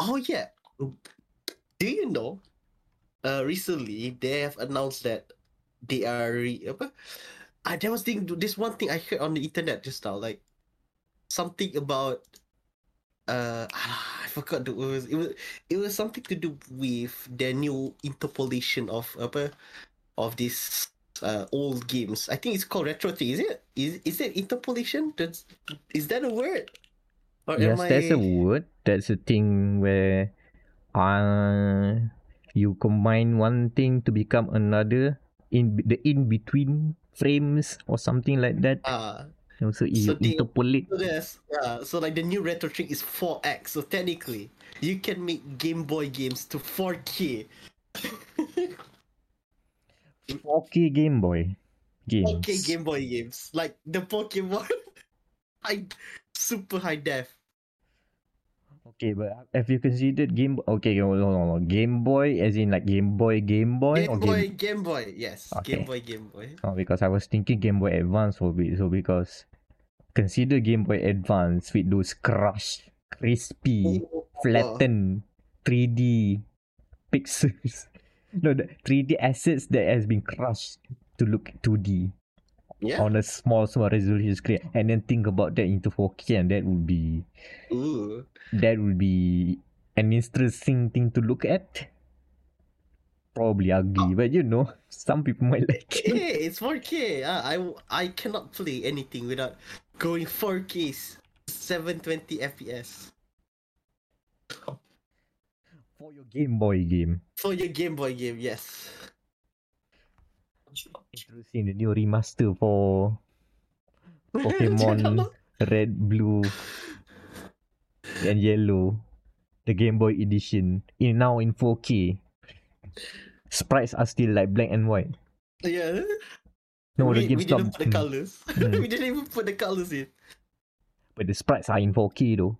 Oh yeah. Do you know? Uh, recently they have announced that they are re- apa? Ah, there was thing. This one thing I heard on the internet just now, like something about. Uh, I forgot the was it was it was something to do with the new interpolation of of this uh old games. I think it's called RetroTINK. Is it? Is is it interpolation? That's is that a word? Yes, that's a word. That's a thing where uh you combine one thing to become another in the in between frames or something like that. Ah, Also, you so they- interpolate. So there's yeah, so like the new RetroTINK is 4x. So technically, you can make Game Boy games to 4K. 4K Game Boy games. 4K Game Boy games. Like the Pokemon high super high def. Okay, but have you considered Game Boy? Okay, no, no, no, no. Game Boy as in like Game Boy, Game Boy, Game Boy, Game? Game Boy, yes. Okay. Game Boy, Game Boy. Oh, because I was thinking Game Boy Advance will be so because consider Game Boy Advance with those crushed, crispy, Oh, flattened 3D pixels. No, the 3D assets that has been crushed to look 2D Yeah. on a small, small resolution screen, and then think about that into 4K, and that would be Ooh. that would be an interesting thing to look at. Probably ugly, but you know, some people might like it. Hey, it's 4K. Ah, I I cannot play anything without going 4K, 720 FPS For your Game Boy game, for your Game Boy game. Yes. Introducing the new remaster for Pokemon Red, Blue, and Yellow, the Game Boy edition, in now in 4K. Sprites are still like black and white. yeah. No, we, the game we stopped. didn't put the Mm. colors. Mm. we didn't even put the colors in. But the sprites are in 4K though.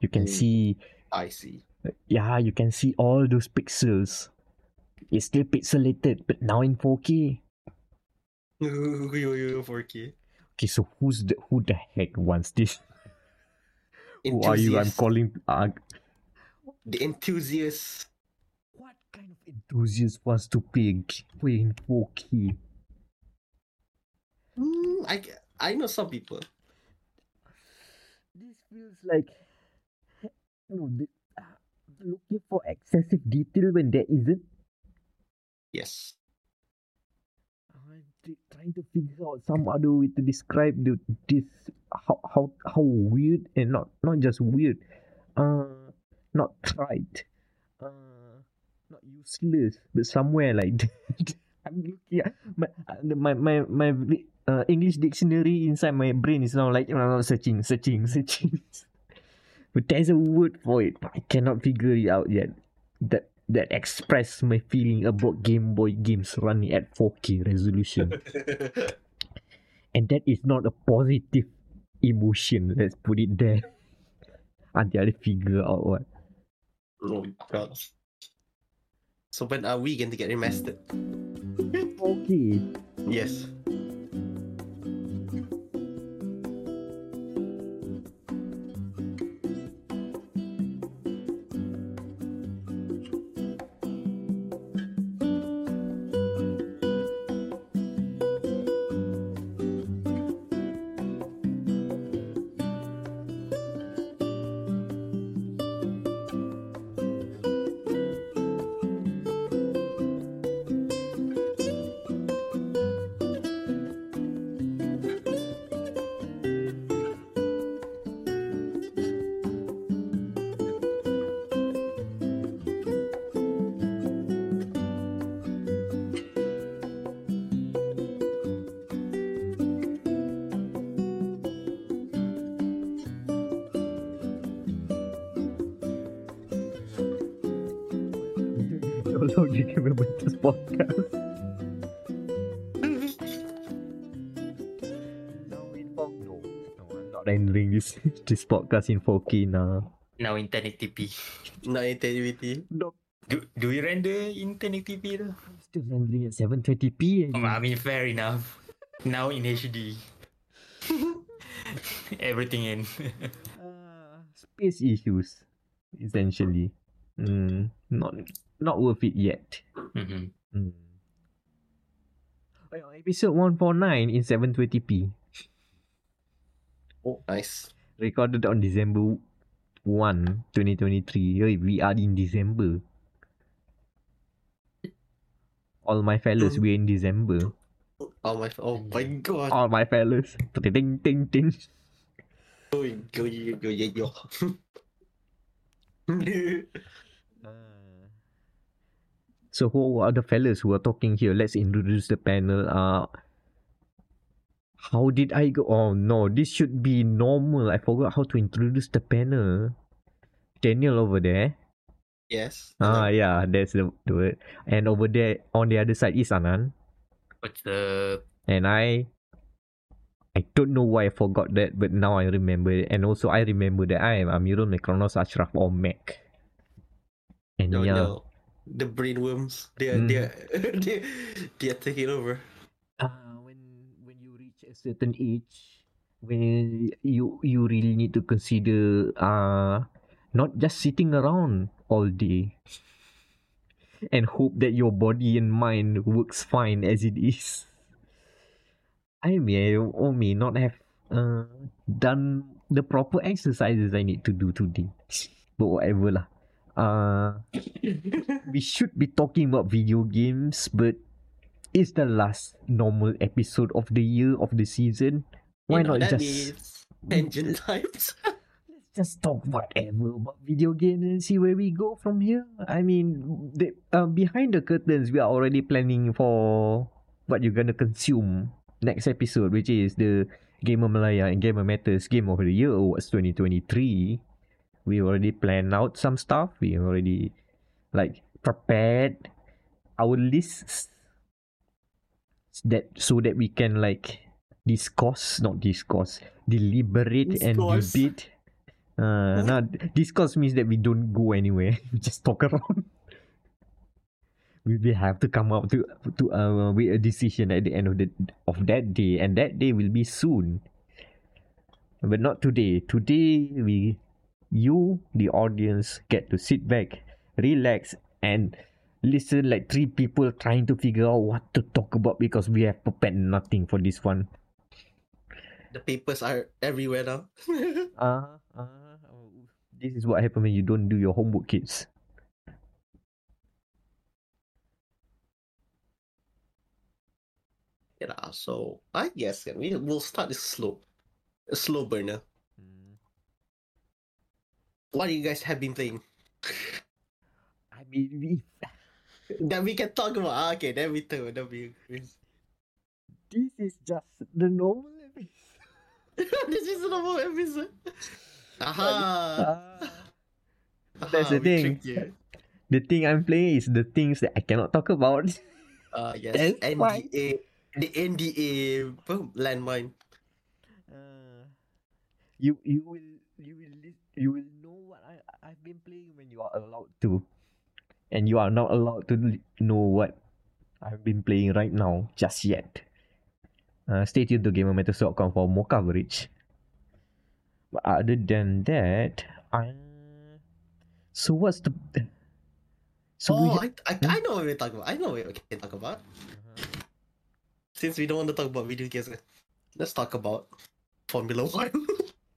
You can Mm. see, I see. yeah, you can see all those pixels. It's still pixelated, but now in 4K. 4K. Okay, so who's the who the heck wants this? Who are you? I'm calling. Uh, The enthusiast. what kind of enthusiast wants to play a in 4K? Mm, I, I know some people. This feels like no, the, uh, looking for excessive detail when there isn't. Yes. Trying to figure out some other way to describe the this how how how weird and not not just weird, uh, not trite, uh, not useless, but somewhere like that. I'm looking at my uh, my my my uh, English dictionary inside my brain is now like you know, searching, searching, searching. but there's a word for it, but I cannot figure it out yet. That that express my feeling about Game Boy games running at 4K resolution, and that is not a positive emotion. Let's put it there. Until I figure out what. oh god. So when are we going to get remastered? 4K. Yes. This this podcast in 4K now. Now in 1080p. Not activity. No, Do, do you render in 1080p though? still rendering at 720p. Oh, I mean, fair enough. Now in HD. Everything in. Uh, space issues. essentially. Mm, not not worth it yet. Mhm. Mm. Oh, episode 149 in 720p. Oh, nice. Recorded on December 1, 2023. We are in December. All my fellows, we're in December. Oh my, oh my god. All my fellows. Go, go, go, go, yeah. So who are the fellas who are talking here? Let's introduce the panel. Uh how did I go? Oh no, this should be normal. I forgot how to introduce the panel. Daniel over there. yes. Ah yeah, that's the, the word. And over there on the other side is Anand. What's the And I I don't know why I forgot that, but now I remember it. And also I remember that I am Amirul Mekronos Ashraf or Mac. And No, yeah. no. The brainworms, they are, Mm. they are, they, they are taking over. uh, when when you reach a certain age when you you really need to consider uh not just sitting around all day and hope that your body and mind works fine as it is. I may or may not have uh, done the proper exercises i need to do today but whatever lah. Uh we should be talking about video games, but it's the last normal episode of the year of the season. Why You know, not just tangent times? let's just talk whatever about video games and see where we go from here? I mean, the, uh, behind the curtains, we are already planning for what you're gonna consume next episode, which is the Gamer Malaya and Gamer Matters Game of the Year Awards 2023. We already planned out some stuff. We already like prepared our lists that so that we can like discuss, not discuss, deliberate and debate. Uh, now discuss means that we don't go anywhere. we just talk around. we will have to come up to to uh, with a decision at the end of the of that day, and that day will be soon. But not today. Today we you, the audience, get to sit back, relax, and listen like three people trying to figure out what to talk about because we have prepared nothing for this one. the papers are everywhere now. Uh, uh, this is what happens when you don't do your homework, kids. yeah, so I guess we will start this slow, a slow burner. What you guys have been playing I mean, we, that we can talk about? Ah, okay, then we talk. Then we. this is just the normal episode. this is the normal episode. Aha. Uh, that's the thing. the thing I'm playing is the things that I cannot talk about. Uh, yes. That's why- NDA. The NDA landmine. Uh, you you will you will you will know what I I've been playing when you are allowed to, and you are not allowed to know what I've been playing right now just yet. Uh, stay tuned to GamerMatters.com for more coverage. But other than that, I so what's the so oh, ha- I, I, I know what we're talking about. I know what we can talk about. Since we don't want to talk about video games, let's talk about Formula One.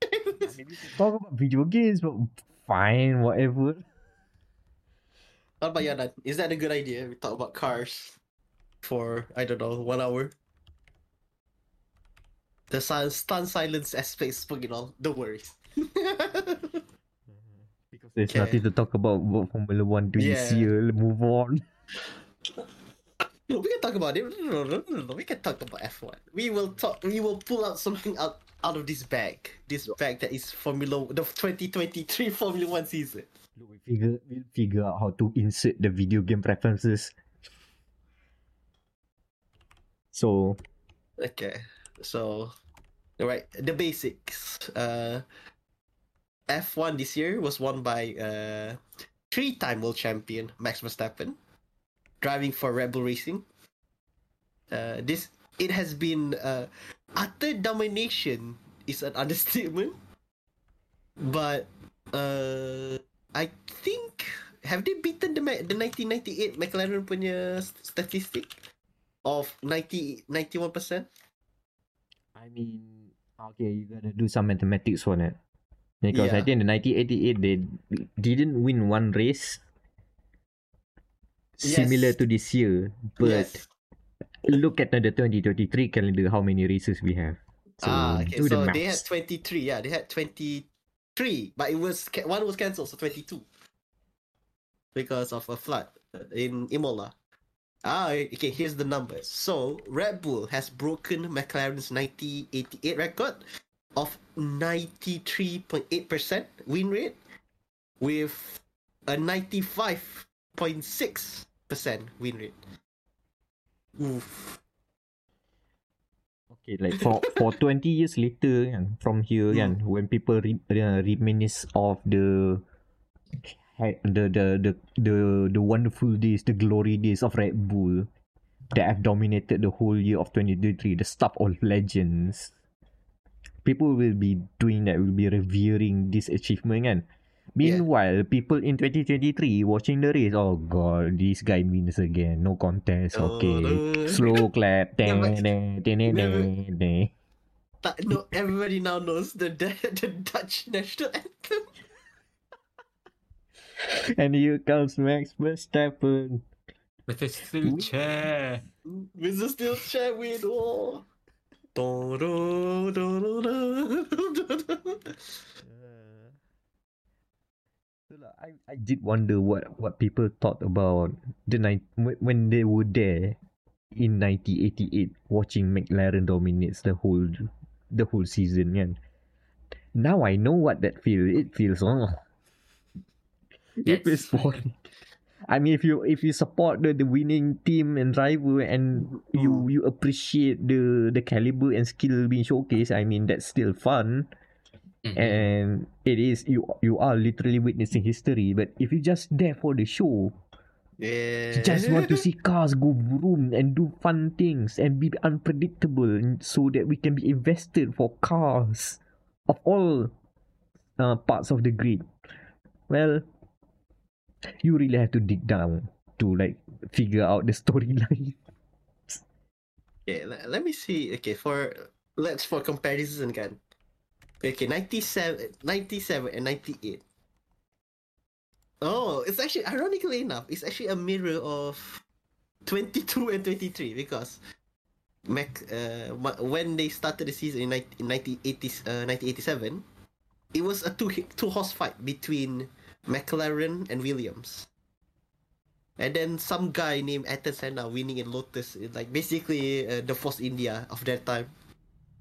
I mean, talk about video games, but fine, whatever. What about Yanan? Is that a good idea? We talk about cars for I don't know one hour. The sun, stun silence aspects, you know. Don't worry. Because there's Okay. nothing to talk about about Formula One this Yeah. year. Move on. No, we can talk about it. No, no, no, no, no. We can talk about F1. We will talk. We will pull out something out out of this bag. This bag that is Formula the 2023 Formula One season. Look, we figure we'll figure out how to insert the video game preferences. So Okay, so right, the basics. Uh, F1 this year was won by uh, three-time world champion Max Verstappen, driving for Red Bull Racing. Uh, this it has been uh, utter domination is an understatement, but uh, I think have they beaten the the 1998 McLaren punya statistic of 90 91 percent? I mean, okay, you gotta do some mathematics on it. Because I think the 1988 they didn't win one race similar Yes. to this year. But yes. look at the 2023 calendar, how many races we have. So ah, okay. do the So they had 23. Yeah, they had 23, but it was one was cancelled, so 22 because of a flood in Imola. Ah, okay. Here's the numbers. So Red Bull has broken McLaren's 1988 record of 93.8% win rate with a 95.6% win rate. Oof. Okay, like for for 20 years later kan, from here kan, Hmm. when people re, uh, reminisce of the the, the the the the wonderful days, the glory days of Red Bull that have dominated the whole year of 2023, the stuff of legends. People will be doing that, will be revering this achievement kan. Meanwhile, people in 2023 watching the race, oh god, this guy wins again, no contest, Oh, okay. no. Slow clap, Yeah, ding, but- ding, ding, ding, Never- ding, ding. Ta- no, everybody now knows the the, the Dutch national anthem. And here comes Max Verstappen. With a steel chair. With the steel chair with oh. Do, do, do, do, do, do, do. So like, I, I did wonder what, what people thought about the night when, when they were there in 1988 watching McLaren dominates the whole the whole season kan. Now I know what that feel. It feels oh. It feels Yes. boring. I mean if you if you support the, the winning team and driver and you hmm. you appreciate the the caliber and skill being showcased, I mean that's still fun Mhm. and it is you you are literally witnessing history but if you just there for the show Yeah. just want to see cars go vroom and do fun things and be unpredictable and so that we can be invested for cars of all uh, parts of the grid well you really have to dig down to like figure out the storyline Okay, le- let me see. Okay, for let's for comparison kan. Okay, 97, 97 and 98. Oh, it's actually ironically enough, it's actually a mirror of 22 and 23 because Mac uh when they started the season in, ni- in 1980s, uh, 1987, it was a two two horse fight between McLaren and Williams. And then some guy named Ayrton Senna winning in Lotus, like basically uh, the Force India of that time.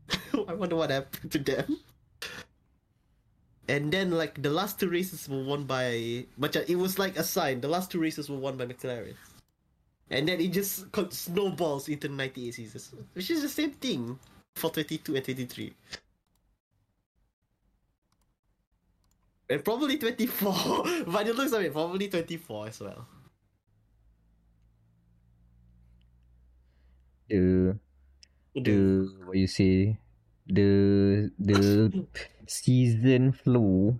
I wonder what happened to them. And then like the last two races were won by, macam it was like a sign. The last two races were won by McLaren, and then it just con- snowballs into the 98 seasons, which is the same thing for 22 and 23. And probably 24, but it looks like it, probably 24 as well. Do, do what you say the the season flow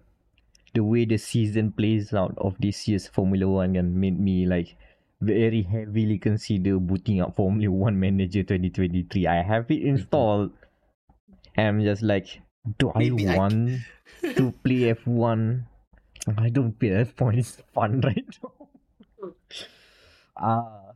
the way the season plays out of this year's Formula One and made me like very heavily consider booting up Formula One Manager 2023. I have it installed I'm just like, do I Maybe I- want to play F1? I don't feel F1 is fun right now. Ah.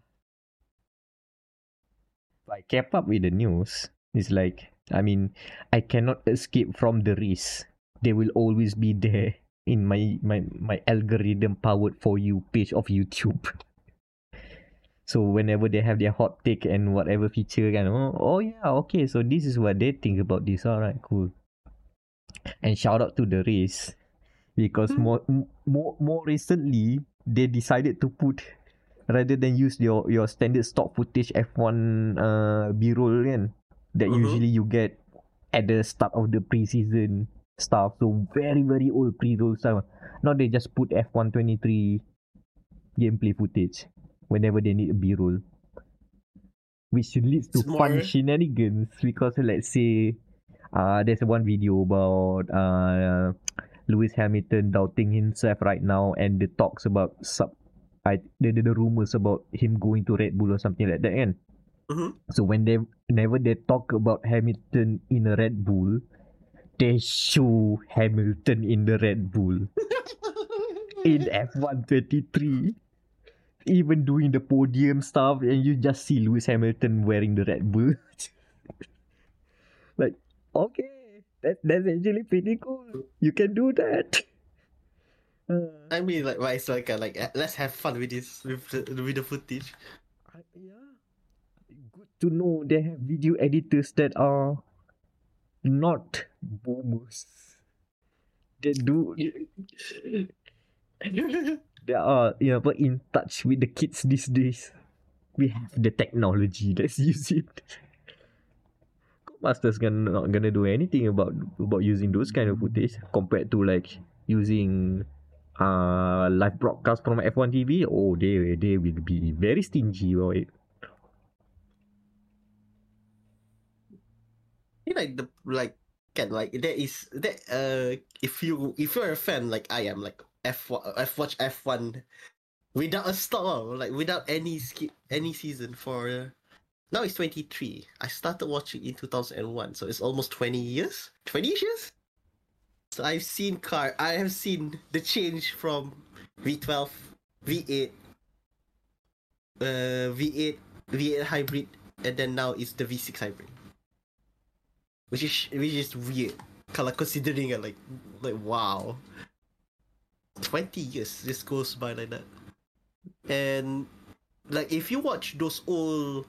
I kept up with the news. It's like, I mean, I cannot escape from the risk. They will always be there in my my my algorithm powered for you page of YouTube. So whenever they have their hot take and whatever feature kan, oh, oh yeah, okay, so this is what they think about this. Alright, cool. And shout out to the race because more more more recently they decided to put rather than use your your standard stock footage F1 uh B-roll kan that Mhm. usually you get at the start of the preseason stuff. So very very old pre-roll stuff. Now they just put F123 gameplay footage whenever they need a B-roll. Which leads to It's fun more- shenanigans because let's say uh there's one video about uh Lewis Hamilton doubting himself right now, and the talks about sub, I the, the, the rumors about him going to Red Bull or something like that, kan? Mhm. So when they whenever they talk about Hamilton in a Red Bull, they show Hamilton in the Red Bull in F123. Even doing the podium stuff, and you just see Lewis Hamilton wearing the Red Bull. like, okay, that, that's actually pretty cool. You can do that. Uh, I mean, like, why it's like, uh, like, uh, let's have fun with this, with the, with the footage. Yeah. To know they have video editors that are not boomers. They do they are you know, in touch with the kids these days. We have the technology. Let's use it. Codemasters gonna not gonna do anything about about using those kind of footage compared to like using uh live broadcast from F1 TV. Oh, they they will be very stingy about it. Like the like can like there is that uh if you if you're a fan like I am like F one F watch F one without a stop like without any skip any season for uh, now it's 23 I started watching in 2001 so it's almost 20 years? 20 years? So I've seen car I have seen the change from V12 V8 uh V8 V8 hybrid and then now it's the V6 hybrid which is which is weird. Kalau considering it like like wow. 20 years just goes by like that. And like if you watch those old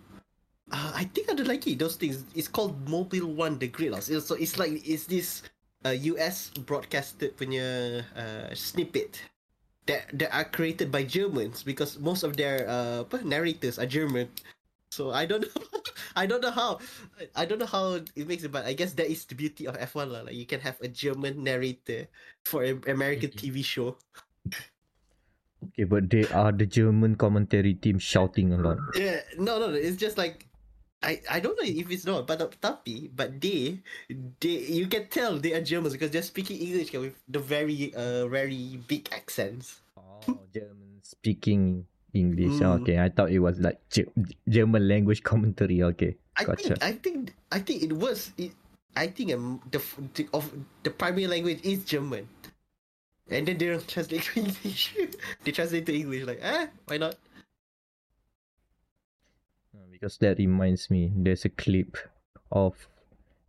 uh, I think I don't like it those things. It's called Mobile One the Great Loss so it's like it's this uh, US broadcasted punya uh, snippet that that are created by Germans because most of their uh, narrators are German so I don't know I don't know how I don't know how it makes it, but I guess that is the beauty of F1 lah. Like you can have a German narrator for an American TV show. Okay, but they are the German commentary team shouting a lot. Yeah, no, no, no. It's just like I, I don't know if it's not, but tapi, but they, they, you can tell they are Germans because they're speaking English with the very, uh, very big accents. Oh, German speaking English. Mm. Okay, I thought it was like Ge- German language commentary. Okay, I think, I think, I think it was. It, I think um, the, the of the primary language is German, and then they don't translate to English. they translate to English like, eh, why not? Uh, because that reminds me, there's a clip of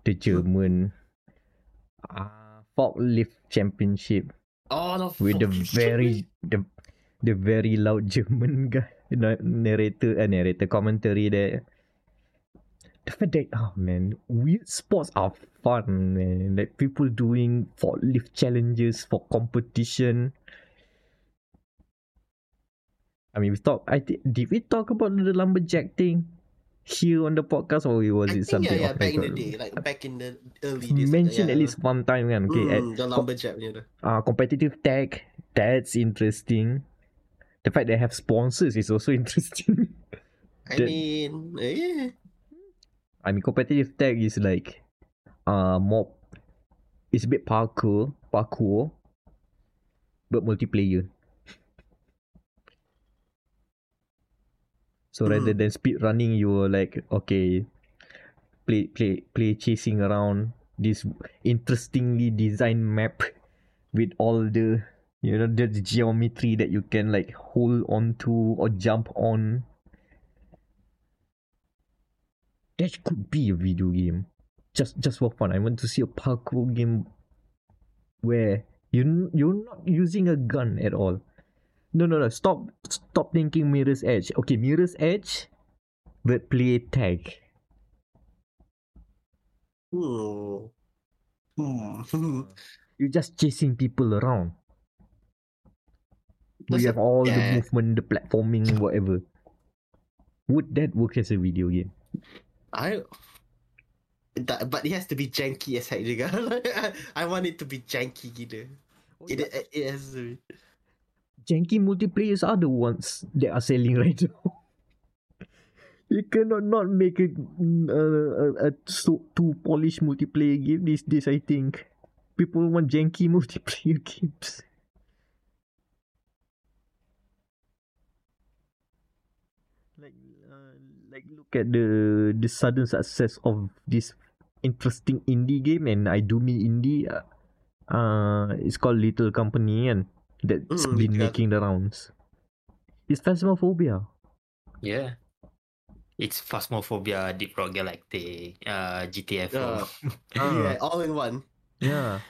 the German uh, forklift championship Oh, no, with the very the the very loud German guy na- narrator uh, narrator commentary there. The fact that oh man, weird sports are fun man. Like people doing forklift challenges for competition. I mean, we talk. I think did we talk about the lumberjack thing here on the podcast, or was I it think something? yeah, yeah, back in the day, like back in the early days. Mention yeah. at least one time, kan? Okay, at Mm, the lumberjack, you know. uh, competitive tag, that's interesting. The fact they have sponsors is also interesting. I mean, yeah. I mean, competitive tag is like, uh, more, it's a bit parkour, parkour, but multiplayer. So rather Mm. than speed running, you were like, okay, play, play, play chasing around this interestingly designed map with all the, you know, the geometry that you can like hold on to or jump on. That could be a video game. Just just for fun. I want to see a parkour game where you you're not using a gun at all. No no no stop stop thinking Mirror's Edge. Okay, Mirror's Edge but play tag. Hmm. Hmm. You're just chasing people around. You have all the movement, the platforming, whatever. Would that work as a video game? I. That, but it has to be janky as heck juga. I want it to be janky gila. Oh, it, it, it has to be. janky multiplayers are the ones that are selling right now. you cannot not make a, mm, a, a, a so too polished multiplayer game these days. I think people want janky multiplayer games. Like, uh, like look at the the sudden success of this interesting indie game, and I do mean indie. Uh, uh it's called Lethal Company, and that's Mm, been making the rounds. It's Phasmophobia. Yeah. It's Phasmophobia, Deep Rock Galactic, uh, GTA 4. Yeah. Ah. all in one. Yeah.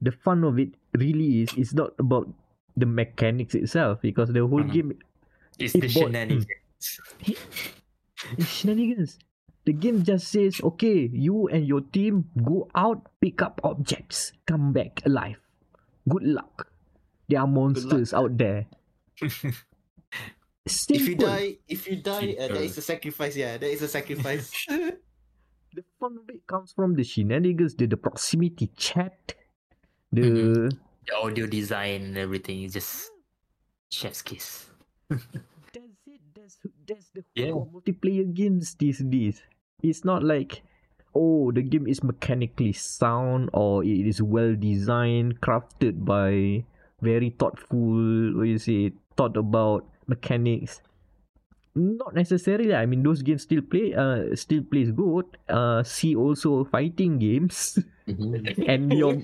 The fun of it really is it's not about the mechanics itself because the whole Mhm. game it's it the bought- shenanigans. is shenanigans. The game just says, okay, you and your team go out, pick up objects, come back alive. Good luck. There are monsters out there. Simple. If you die, if you die, uh, there Simple. is a sacrifice. Yeah, there is a sacrifice. the fun of it comes from the shenanigans, the, the proximity chat, the The audio design and everything is just chef's kiss. That's. That's that's the Yeah. multiplayer games these days. It's not like oh the game is mechanically sound or it is well designed, crafted by very thoughtful what you say, thought about mechanics. Not necessarily. I mean those games still play uh still plays good. Uh see also fighting games. and your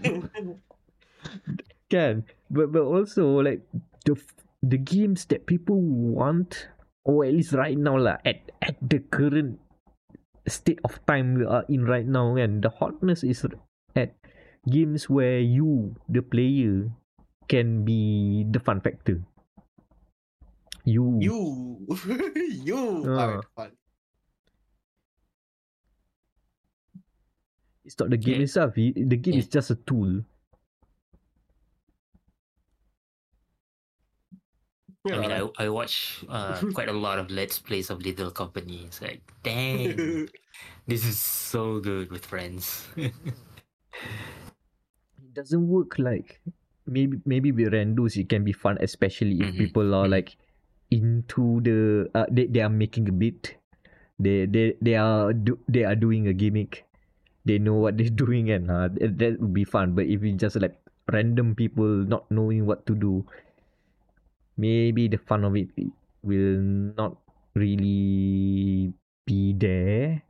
can but but also like the the games that people want or at least right now lah at at the current state of time we are in right now and the hotness is at games where you the player can be the fun factor you you, you Ah. are fun. it's not the game Yeah. itself the game Yeah. is just a tool I mean, Yeah. I, I watch uh, quite a lot of Let's Plays of Lethal Company. It's like, dang, this is so good with friends. it doesn't work like maybe maybe with randos it can be fun especially if Mhm, people are mhm. like into the uh, they, they are making a bit they they they are do, they are doing a gimmick they know what they're doing and uh, that, that would be fun but if you just like random people not knowing what to do maybe the fun of it will not really be there.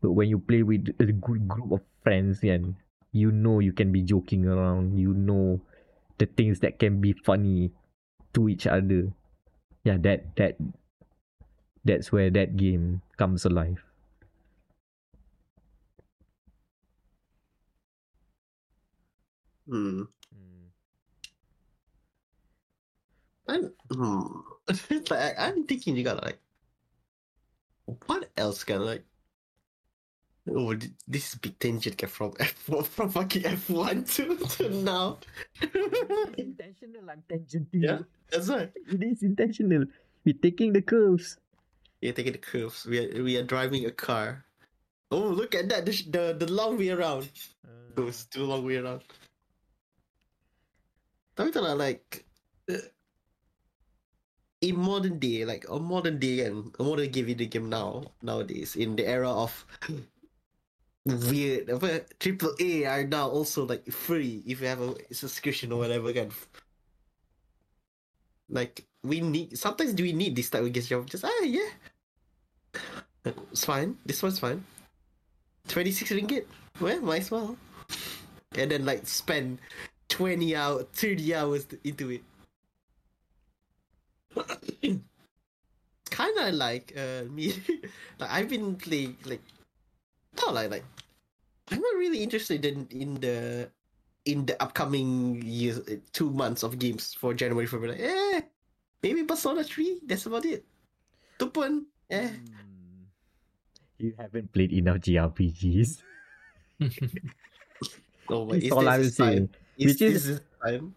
But when you play with a good group of friends and you know you can be joking around you know the things that can be funny to each other. Yeah that that that's where that game comes alive. Hmm. I'm, hmm. like, I, I'm thinking you got like, what else can I like, oh, this is big tangent get from F1 from fucking F1 to, to now. intentional i'm tangenting Yeah. That's right. it is intentional we're taking the curves We're taking the curves. We are we are driving a car. Oh, look at that! The the, the long way around. It was too long way around. Tapi tak like uh, in modern day, like a modern day and a modern game video game now nowadays in the era of weird triple A are now also like free if you have a subscription or whatever kan. Like we need sometimes do we need this type of games? Just ah yeah, it's fine. This one's fine. Twenty six ringgit. Well, might as well. And then like spend twenty hours, thirty hours into it. kind of like uh me. Like i've been playing like not like like i'm not really interested in in the in the upcoming years uh, two months of games for january february. Like, eh maybe persona 3 that's about it. Tu pun eh. Hmm. you haven't played enough JRPGs oh my That's all I will saying. is Which is- this time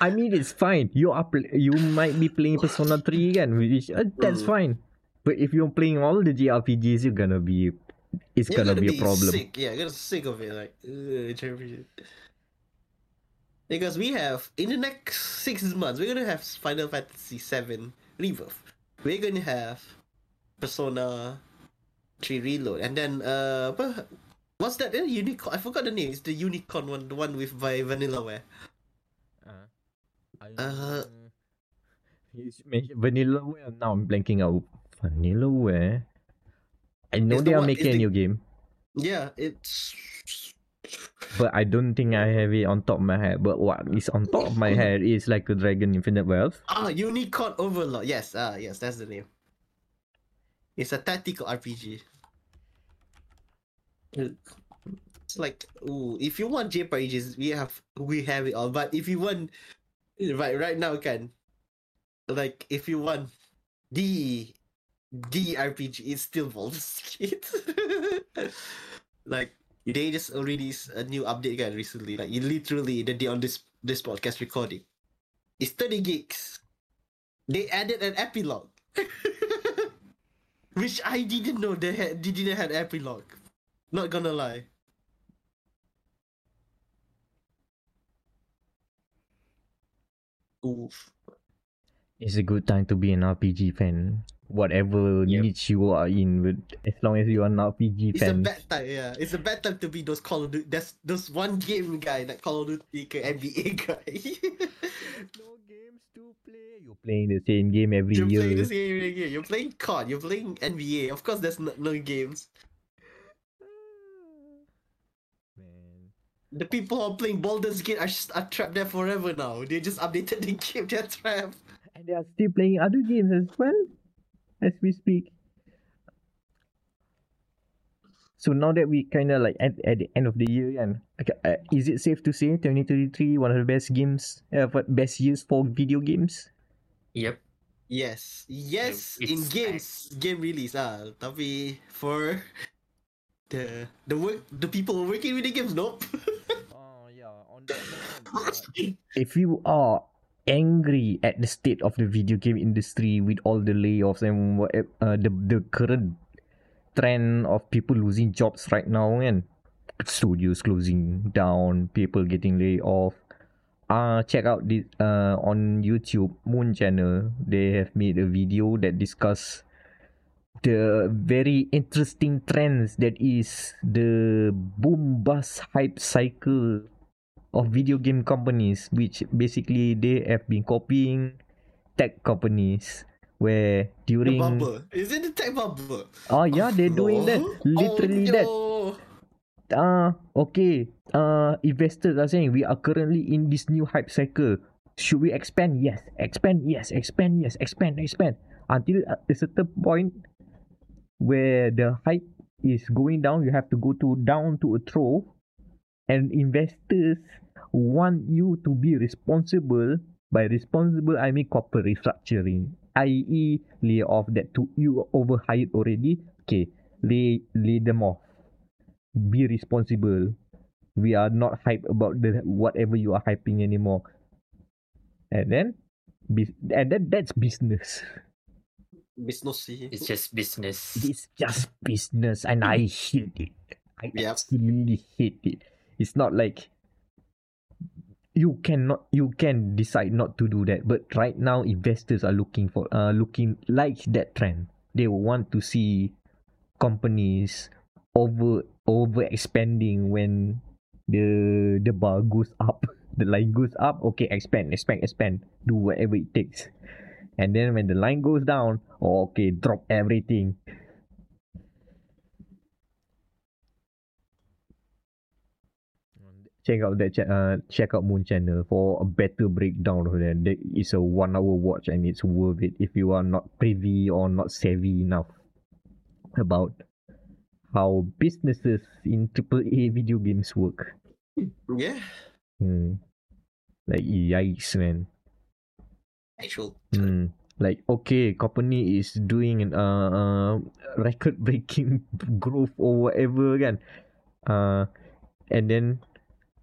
I mean, it's fine. You are pl- you might be playing Persona 3 again, which uh, that's Mm. fine. But if you're playing all the JRPGs, you're gonna be, it's You're gonna, be, a problem. Sick. Yeah, you're gonna sick of it. Like, ugh, JRPG. because we have in the next six months, we're gonna have Final Fantasy VII Rebirth. We're gonna have Persona 3 Reload, and then uh, What's that? Uh, unicorn. I forgot the name. It's the unicorn one, the one with by Vanillaware. Uh, Uh, mentioned Vanillaware. Now I'm blanking out. Vanillaware. I know they the are one- making a the- new game, Yeah, it's. but I don't think I have it on top of my head. But what is on top of my head is like a Dragon Infinite Wealth. Ah, Unicorn Overlord. Yes, ah, yes, that's the name. It's a tactical RPG. It's like, ooh, if you want JRPGs, we have we have it all. But if you want, right right now, can like if you want the the RPG, it's still Baldur's Gate. like they just released a new update again recently. Like literally the day on this this podcast recording. It's 30 gigs. They added an epilogue. Which I didn't know they had they didn't have epilogue. Not gonna lie. Oof. It's a good time to be an RPG fan. Whatever Yep. niche you are in, but as long as you are an RPG It's a fan, bad time, yeah. It's a bad time to be those Call of Duty. That's those one game guy, that Call of Duty ke NBA guy. no games to play. You're playing the same game every You're year. playing the same game. You're playing COD. You're playing NBA. Of course, there's no, no games. The people who are playing Baldur's Gate are, just, are trapped there forever now. They just updated the game. They're trapped. And they are still playing other games as well as we speak. So now that we kind of like at, at the end of the year, and uh, is it safe to say 2023 one of the best games, uh, what best years for video games? Yep. Yes, yes, It's in games, game release ah. Tapi for the the work, the people working with the games, nope. Yeah, on that if you are angry at the state of the video game industry with all the layoffs and what uh, the the current trend of people losing jobs right now and studios closing down people getting laid off uh check out this uh on youtube moon channel. They have made a video that discuss the very interesting trends that is the boom bust hype cycle of video game companies which basically they have been copying tech companies where the during bubble. Is it the tech bubble? oh yeah they're doing that. Literally oh, that. uh okay. Uh investors are saying we are currently in this new hype cycle. Should we expand? Yes. Expand yes. Expand yes. Expand expand. Until a certain point where the hype is going down you have to go to down to a trough and investors want you to be responsible by responsible i mean corporate restructuring i.e lay off that to you overhired already okay lay lay them off be responsible. We are not hype about the whatever you are hyping anymore. And then, bus- and then that's business. Business. It's just business. It's just business, and I hate it. I Yep. absolutely hate it. It's not like you cannot, you can decide not to do that. But right now, investors are looking for, uh, looking like that trend. They want to see companies over over expanding when the the bar goes up the line goes up okay expand expand expand do whatever it takes and then when the line goes down okay drop everything check out that cha- uh, check out moon channel for a better breakdown of that that is a one hour watch and it's worth it if you are not privy or not savvy enough about how businesses in AAA video games work. Yeah. Hmm. Like yikes, man. Actual. Hmm. Like okay, company is doing an uh, uh record breaking growth or whatever again. Uh, and then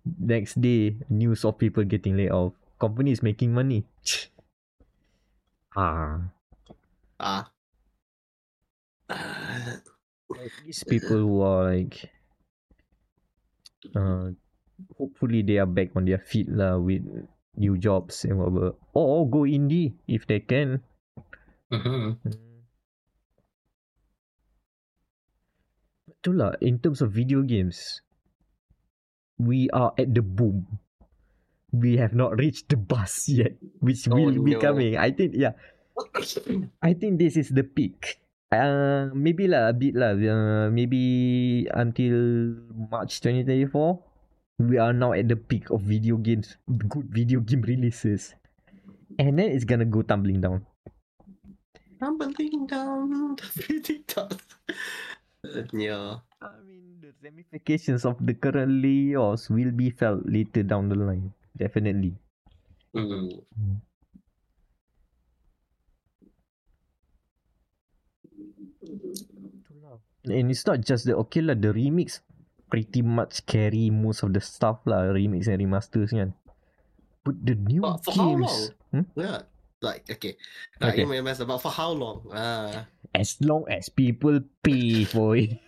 next day news of people getting laid off. Company is making money. ah. Ah. Like these people who are like uh hopefully they are back on their feet lah with new jobs and whatever or go indie if they can hmm lah in terms of video games we are at the boom. We have not reached the bus yet which Oh, will be coming. I think yeah. I think this is the peak. Uh maybe lah a bit lah. Uh, maybe until march 2024 we are now at the peak of video games good video game releases. And then it's gonna go tumbling down. Tumbling down, tumbling down. Yeah. I mean, the ramifications of the current layoffs will be felt later down the line. Definitely. Mm. And it's not just the okay lah, the remix pretty much carry most of the stuff lah, remix and remasters kan. But the new But for how games, long? hmm? Yeah. Like okay. Like Okay. MMS about for how long? Ah. as long as people pay for it.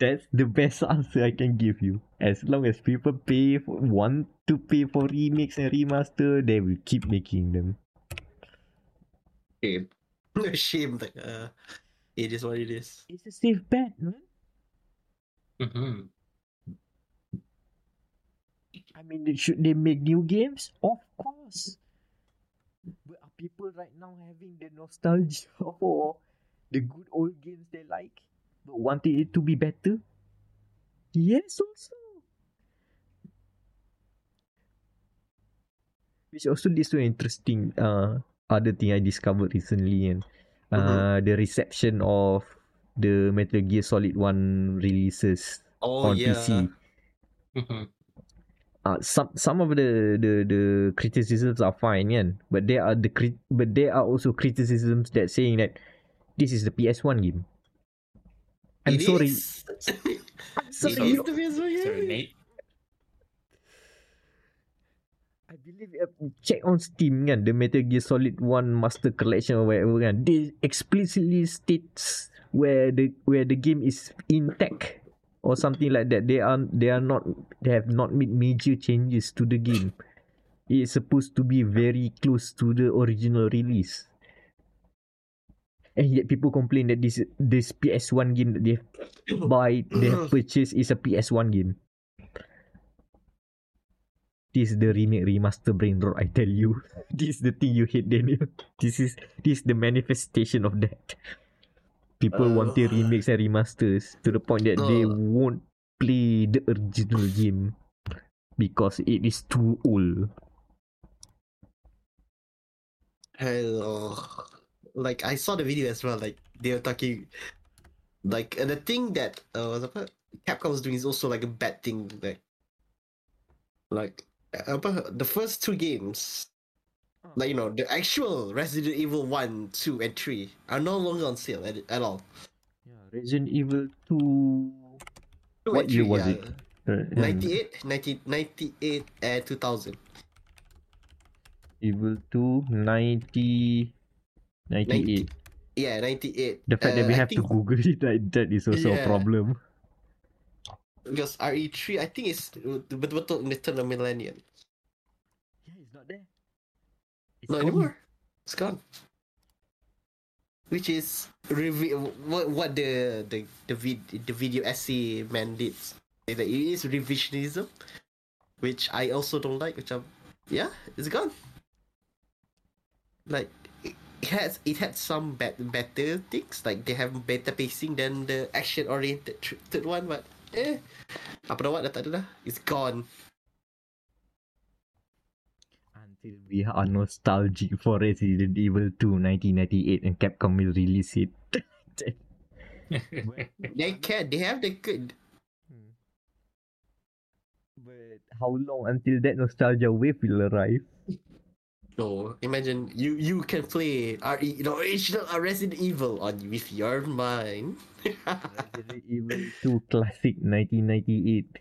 That's the best answer I can give you. As long as people pay for, want to pay for remix and remaster, they will keep making them. shame. shame that uh it is what it is. It's a safe bet, man. Mhm. I mean, they- should they make new games? Of course. But are people right now having the nostalgia for the good old games they like, but wanting it to be better? Yes, also. Which also leads to an interesting uh other thing I discovered recently and uh the reception of the Metal Gear Solid 1 releases Oh on yeah. PC. Mhm. Uh, some some of the, the the criticisms are fine, yeah. But there are the crit- but there are also criticisms that saying that this is the PS1 game. I'm It sorry. is. I'm sorry. is you- the best one, yeah. Sorry, mate. I believe uh, check on Steam kan, the Metal Gear Solid 1 Master Collection or whatever kan. They explicitly states where the where the game is intact or something like that. They are they are not they have not made major changes to the game. It is supposed to be very close to the original release. And yet people complain that this this PS1 game that they buy they have purchased is a PS1 game. This is the remake remaster brain rot, I tell you. This is the thing you hate, Daniel. This is this is the manifestation of that. People wanting Uh. remakes and remasters to the point that they Uh. won't play the original game because it is too old. Hello. Like I saw the video as well. Like they were talking, like and the thing that uh, what's apa, Capcom was doing is also like a bad thing. Like, like apa, the first two games, like you know the actual Resident Evil one, two, and three are no longer on sale at, at all. Yeah, Resident Evil 2 Two What year was yeah. it? uh, 98, 90, 98, and 2000. Evil 2 90 98. Yeah, 98. The fact that Uh, we I have to think- Google it, that, that is also a Yeah. problem. Because RE3, I think it's betul-betul in the turn of millennium. It's Not gone. anymore. It's gone. Which is revi- what what the the the, vid- the video essay man did. That it is revisionism, which I also don't like. Which I'm, yeah, it's gone. Like it it has it had some bad better things like they have better pacing than the action oriented third one, but eh, apa dah buat dah tak ada dah. It's gone. Until we are nostalgic for Resident Evil 2 1998 and Capcom will release it. They can. They have the good. Hmm. but how long until that nostalgia wave will arrive? No, imagine you you can play RE the original Resident Evil on with your mind. Resident Evil 2 Classic 1998.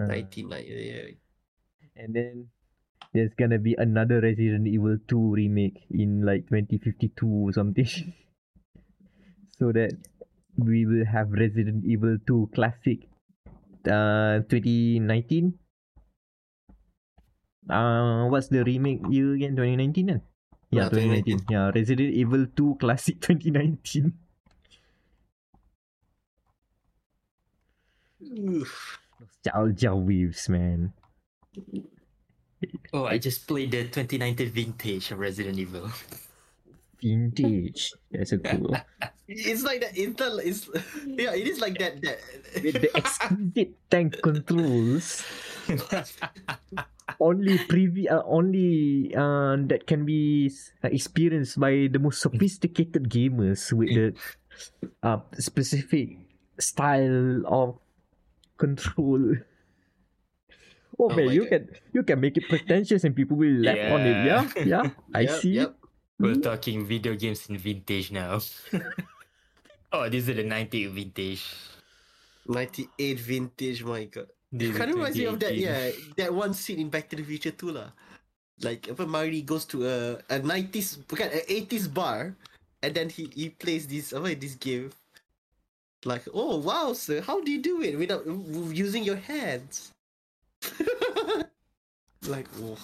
Uh, 99. And then there's gonna be another Resident Evil 2 remake in like 2052 or something. so that we will have Resident Evil 2 Classic uh 2019. Uh what's the remake year again? 2019 then? Yeah, Ah, 2019. Yeah, Resident Evil 2 Classic 2019. Oof. Nostalgia waves, man. Oh, I just played the 2019 vintage of Resident Evil. Vintage. That's a cool. It's like that. It's, the, it's yeah. It is like that. that. With the exquisite tank controls, only previ- uh, only uh, that can be uh, experienced by the most sophisticated gamers with the uh, specific style of control. Oh, Oh man, you God. can you can make it pretentious and people will laugh on it. Yeah, yeah, I Yep, see. yep. We're mm. talking video games in vintage now. oh, this is the 90 vintage. 98 vintage. My God. This Kind of reminds me of that. Yeah, that one scene in Back to the Future too, lah. Like, if Marty goes to a a 90s, bukan, a 80s bar, and then he he plays this oh, apa this game. Like, oh wow, sir, how do you do it without using your hands? like, oh.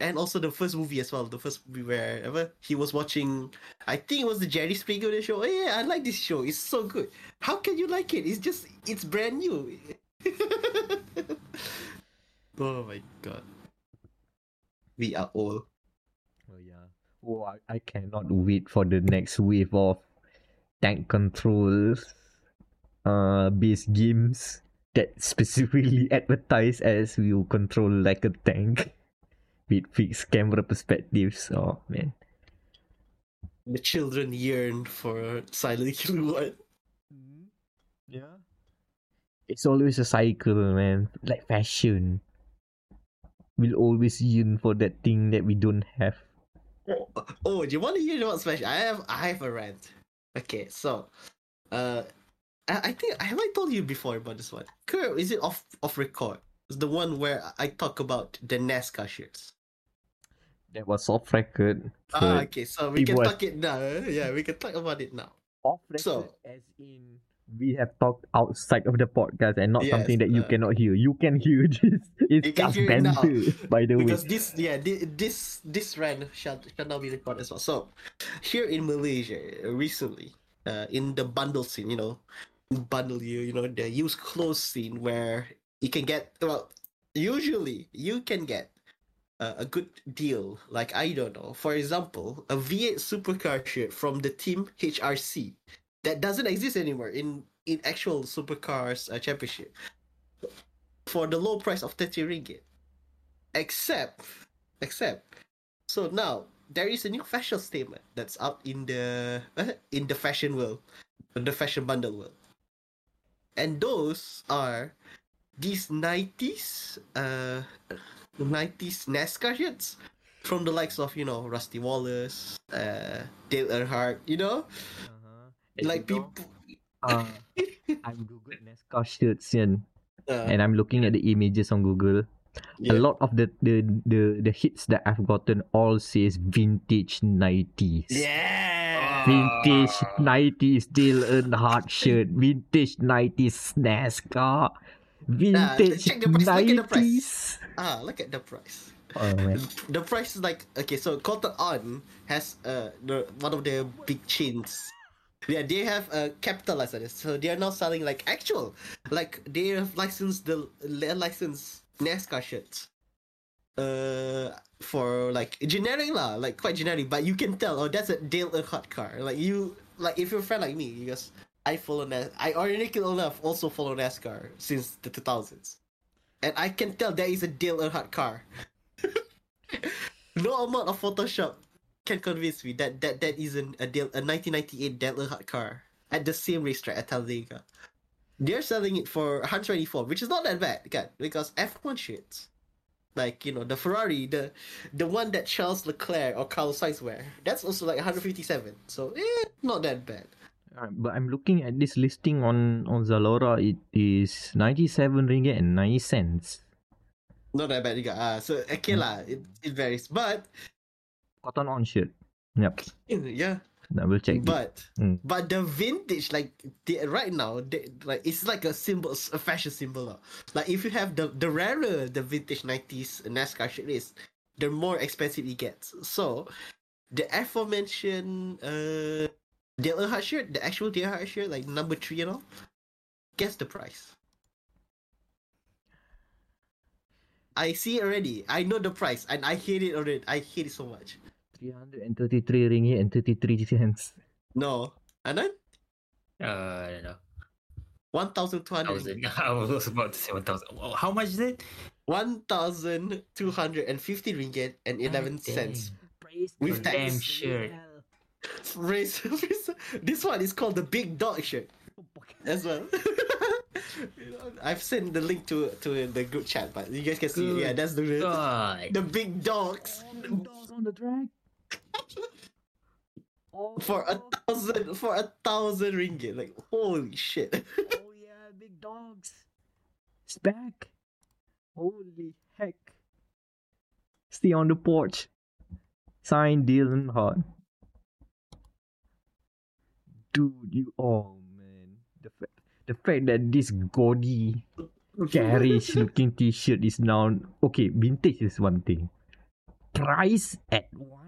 And also the first movie as well. The first movie where ever he was watching, I think it was the Jerry Springer show. Oh yeah, I like this show. It's so good. How can you like it? It's just it's brand new. oh my god. We are all. Oh yeah. Oh, I, I cannot wait for the next wave of tank controls, uh, based games that specifically advertise as will control like a tank with fixed camera perspectives. Oh man. The children yearn for Silent Hill 1. Yeah. It's always a cycle, man. Like fashion. We'll always yearn for that thing that we don't have. Oh, oh, do you want to hear about Smash? I have I have a rant. Okay, so uh I, I think have I told you before about this one? Kurt, is it off off record? It's the one where I talk about the NASCAR shirts. That was off record. Ah, okay, so we can was- talk it now. Yeah, we can talk about it now. off record So- as in we have talked outside of the podcast and not Yes, something that you uh, cannot hear. You can hear this. It's just banter, by the way. Because this, yeah, thi- this this rant shall, shall now be recorded as well. So, here in Malaysia, recently, uh, in the bundle scene, you know, bundle you, you know, the use clothes scene where you can get, well, usually you can get uh, a good deal. Like, I don't know, for example, a V8 supercar shirt from the team HRT that doesn't exist anymore in, in actual supercars uh, championship for the low price of 30 ringgit except except so now there is a new fashion statement that's out in the in the fashion world the fashion bundle world and those are these 90s uh 90s NASCAR shirts from the likes of you know Rusty Wallace uh Dale Earnhardt you know And like you know, people uh, I'm Google NASCAR shirts and, uh, and I'm looking at the images on Google. yeah. A lot of the, the the the hits that I've gotten all says vintage 90s. yeah Vintage 90s Dale Earnhardt shirt. Vintage 90s NASCAR. Vintage check the price, look at the price. 90s. ah look at the price Oh the price is like okay so Cotton On has uh the one of the big chains yeah they have uh capitalized on this so they are now selling like actual like they have licensed the they licensed NASCAR shirts uh for like generic lah like quite generic but you can tell oh that's a Dale Earnhardt car like you like if you're a fan like me because I follow NAS I ironically enough also follow NASCAR since the 2000s and I can tell there is a Dale Earnhardt car no amount of Photoshop can convince me that that, that isn't a Dale, a 1998 Dale Earnhardt car at the same racetrack at Talladega. They're selling it for 124, which is not that bad, kan? Because F1 shirts, like you know the Ferrari, the the one that Charles Leclerc or Carlos Sainz wear, that's also like 157. So eh, not that bad. But I'm looking at this listing on on Zalora. It is 97 ringgit and 90 cents. Not that bad, juga. Ah, so okay lah, it, it varies, but Cotton on shirt. Yep. yeah, Double check. but Mm. but the vintage like the, right now they, like it's like a symbol a fashion symbol lah. like if you have the the rarer the vintage 90s NASCAR shirt is the more expensive it gets. So, the aforementioned uh, Dale Earnhardt shirt, the actual Dale Earnhardt shirt, like number three and all, guess the price. I see it already. I know the price, and I hate it already. I hate it so much. 333 ringgit and 33 cents. No, and then Uh, I don't know. one thousand two hundred. Thousand. I was about to say one thousand. How much is it? One thousand two hundred and fifty ringgit and eleven cents. Praise With the tax. Damn shirt. Raise- this one is called the Big Dog shirt as well. I've sent the link to to the group chat, but you guys can see. it. Yeah, that's the God. the big dogs Oh, big dogs on the track. Oh, for a thousand for a thousand ringgit. Like holy shit! oh yeah, big dogs. It's back. Holy heck. Stay on the porch. Signed Dale Earnhardt. Dude, you oh man. The fact the fact that this gaudy garish looking t-shirt is now okay, vintage is one thing. Price at one.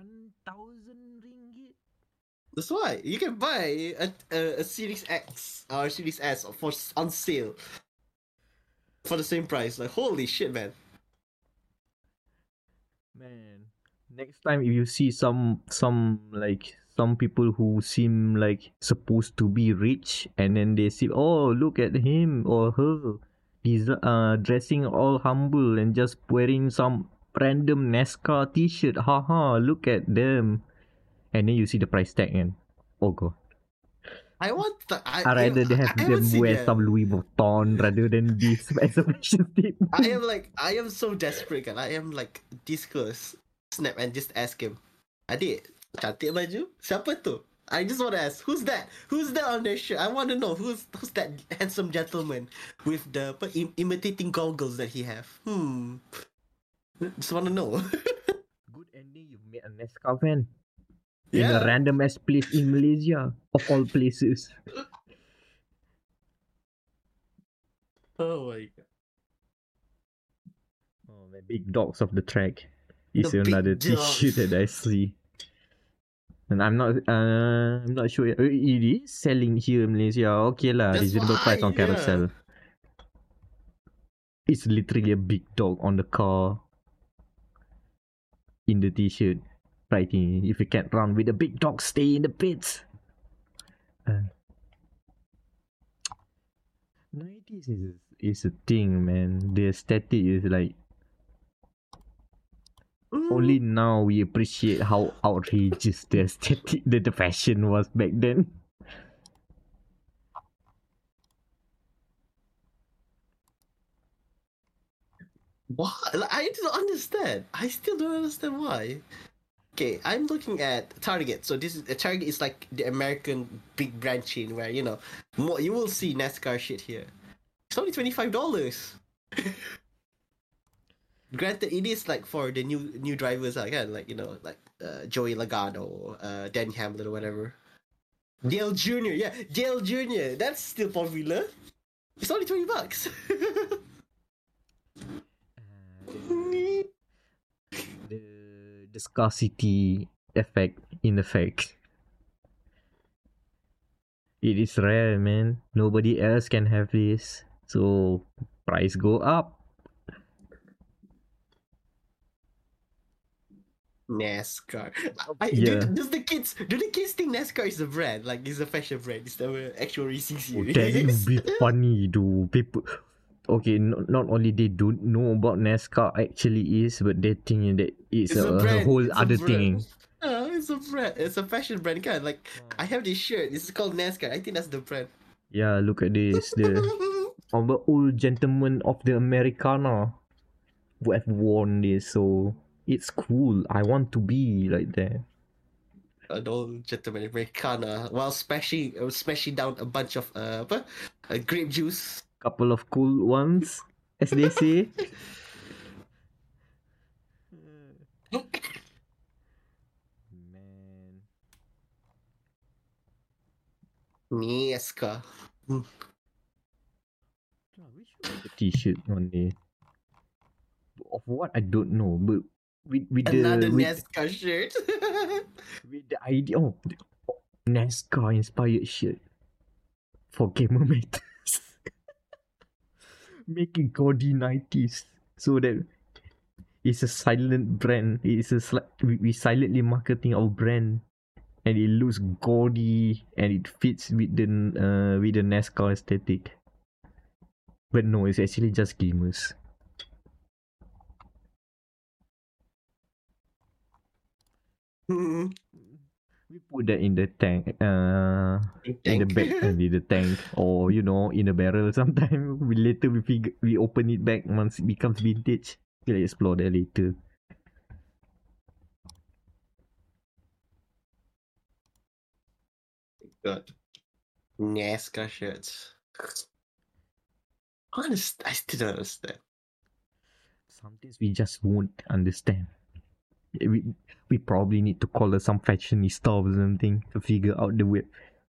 That's why. You can buy a, a, a Series X or Series S for on sale. For the same price. Like holy shit, man! Man, next time if you see some some like some people who seem like supposed to be rich and then they see oh look at him or her. He's uh dressing all humble and just wearing some random NASCAR t-shirt. Haha look at them and then you see the price tag and oh god I want. The, I, I rather they have I them wear that. some Louis Vuitton rather than this as a fashion statement I am like I am so desperate kan. I am like this close. Snap and just ask him. Adik, cantik baju? Siapa tu? I just want to ask, who's that? Who's that on their shirt? I want to know who's who's that handsome gentleman with the im- imitating goggles that he have. Hmm. Just want to know. Good ending, you've met a NASCAR fan. In a yeah. random ass place in Malaysia, of all places. Oh my god. Oh, the big dogs of the track is The another t-shirt that I see. And I'm not, uh, I'm not sure. uh, It is selling here in Malaysia. Okay lah, That's reasonable price why, on Carousell. It's literally a big dog on the car. In the t-shirt. Writing, if you can't run with the big dog, stay in the pits. Uh, 90s is, is a thing, man. The aesthetic is like Mm. only now we appreciate how outrageous the aesthetic, the, the fashion was back then. What? Like, I don't understand. I still don't understand why. Okay, I'm looking at Target. So this is Target is like the American big brand chain where you know more you will see NASCAR shit here. It's only twenty five dollars. Granted, it is like for the new new drivers again, like you know, like uh, Joey Logano, uh, Denny Hamlin or whatever. Dale Jr. Yeah, Dale Jr. That's still popular. It's only twenty bucks. the scarcity effect in effect. It is rare, man. Nobody else can have this, so price go up. NASCAR. I, Yeah. do, does the kids do the kids think NASCAR is a brand? Like it's a fashion brand? It's the actual racing Oh, that would be funny, though. People, okay, no, not only they don't know about NASCAR actually is, but they think that it's, It's a, a a whole it's other brand. thing. Uh, it's a brand. It's a fashion brand. Kind like I have this shirt. It's called NASCAR. I think that's the brand. Yeah, look at this. The of old gentleman of the Americana who have worn this, so it's cool. I want to be like that. An old gentleman Americana while smashing uh, smashing down a bunch of uh, apa? Uh, grape juice. Couple of cool ones, as they say. Man, NASCAR. we should make a T-shirt one day. Of what I don't know, but with with the Another with, NASCAR shirt. with the idea oh, the- NASCAR inspired shirt for gamer matters. Making gaudy 90s so that it's a silent brand. It's a we, we silently marketing our brand and it looks gaudy and it fits with the uh, with the NASCAR aesthetic. But no, it's actually just gamers. Hmm. We put that in the tank, uh, in the back, in the tank, or you know, in a barrel. Sometime we later we figure we open it back once it becomes vintage. We'll explore that later. God. NASCAR shirts. Honest, I still don't understand. Some things we just won't understand. Eh, we we probably need to call her some fashionista or something to figure out the way.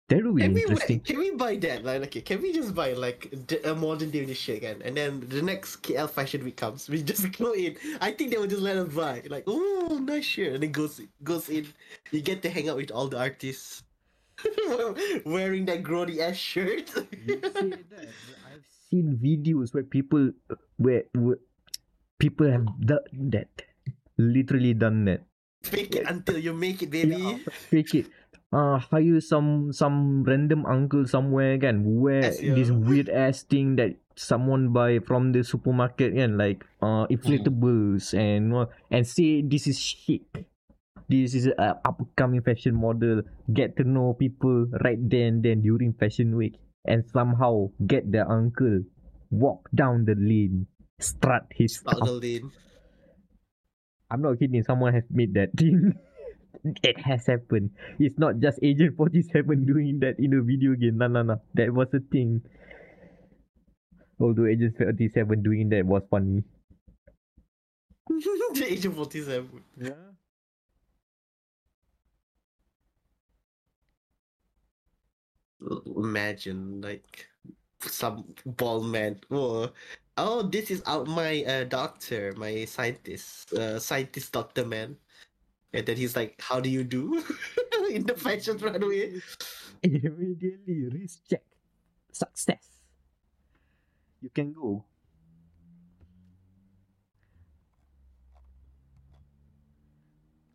That would be Can we, interesting. can we buy that? Like, okay, can we just buy like a modern day shirt again, and then the next KL Fashion Week comes, we just go in. I think they will just let us buy. Like, oh, nice shirt, and it goes goes in. You get to hang out with all the artists wearing that grody ass shirt. That, I've seen videos where people where, where people have done that, literally done that. Fake it until you make it, baby. Yeah, fake it. Uh, hire some some random uncle somewhere kan wear this weird ass thing that someone buy from the supermarket kan like uh inflatables and uh, and say this is chic. This is a upcoming fashion model. Get to know people right then then during fashion week and somehow get the uncle walk down the lane, strut his stuff. the lane. I'm not kidding. Someone has made that thing. it has happened. It's not just Agent 47 doing that in a video game. No, no, no. That was a thing. Although Agent 47 doing that was funny. the age of 47. Yeah. Imagine, like, some bald man. Oh, oh this is out my uh, doctor, my scientist, uh, scientist doctor man. And then he's like, How do you do? In the fashion runway. Immediately risk check. Success. You can go.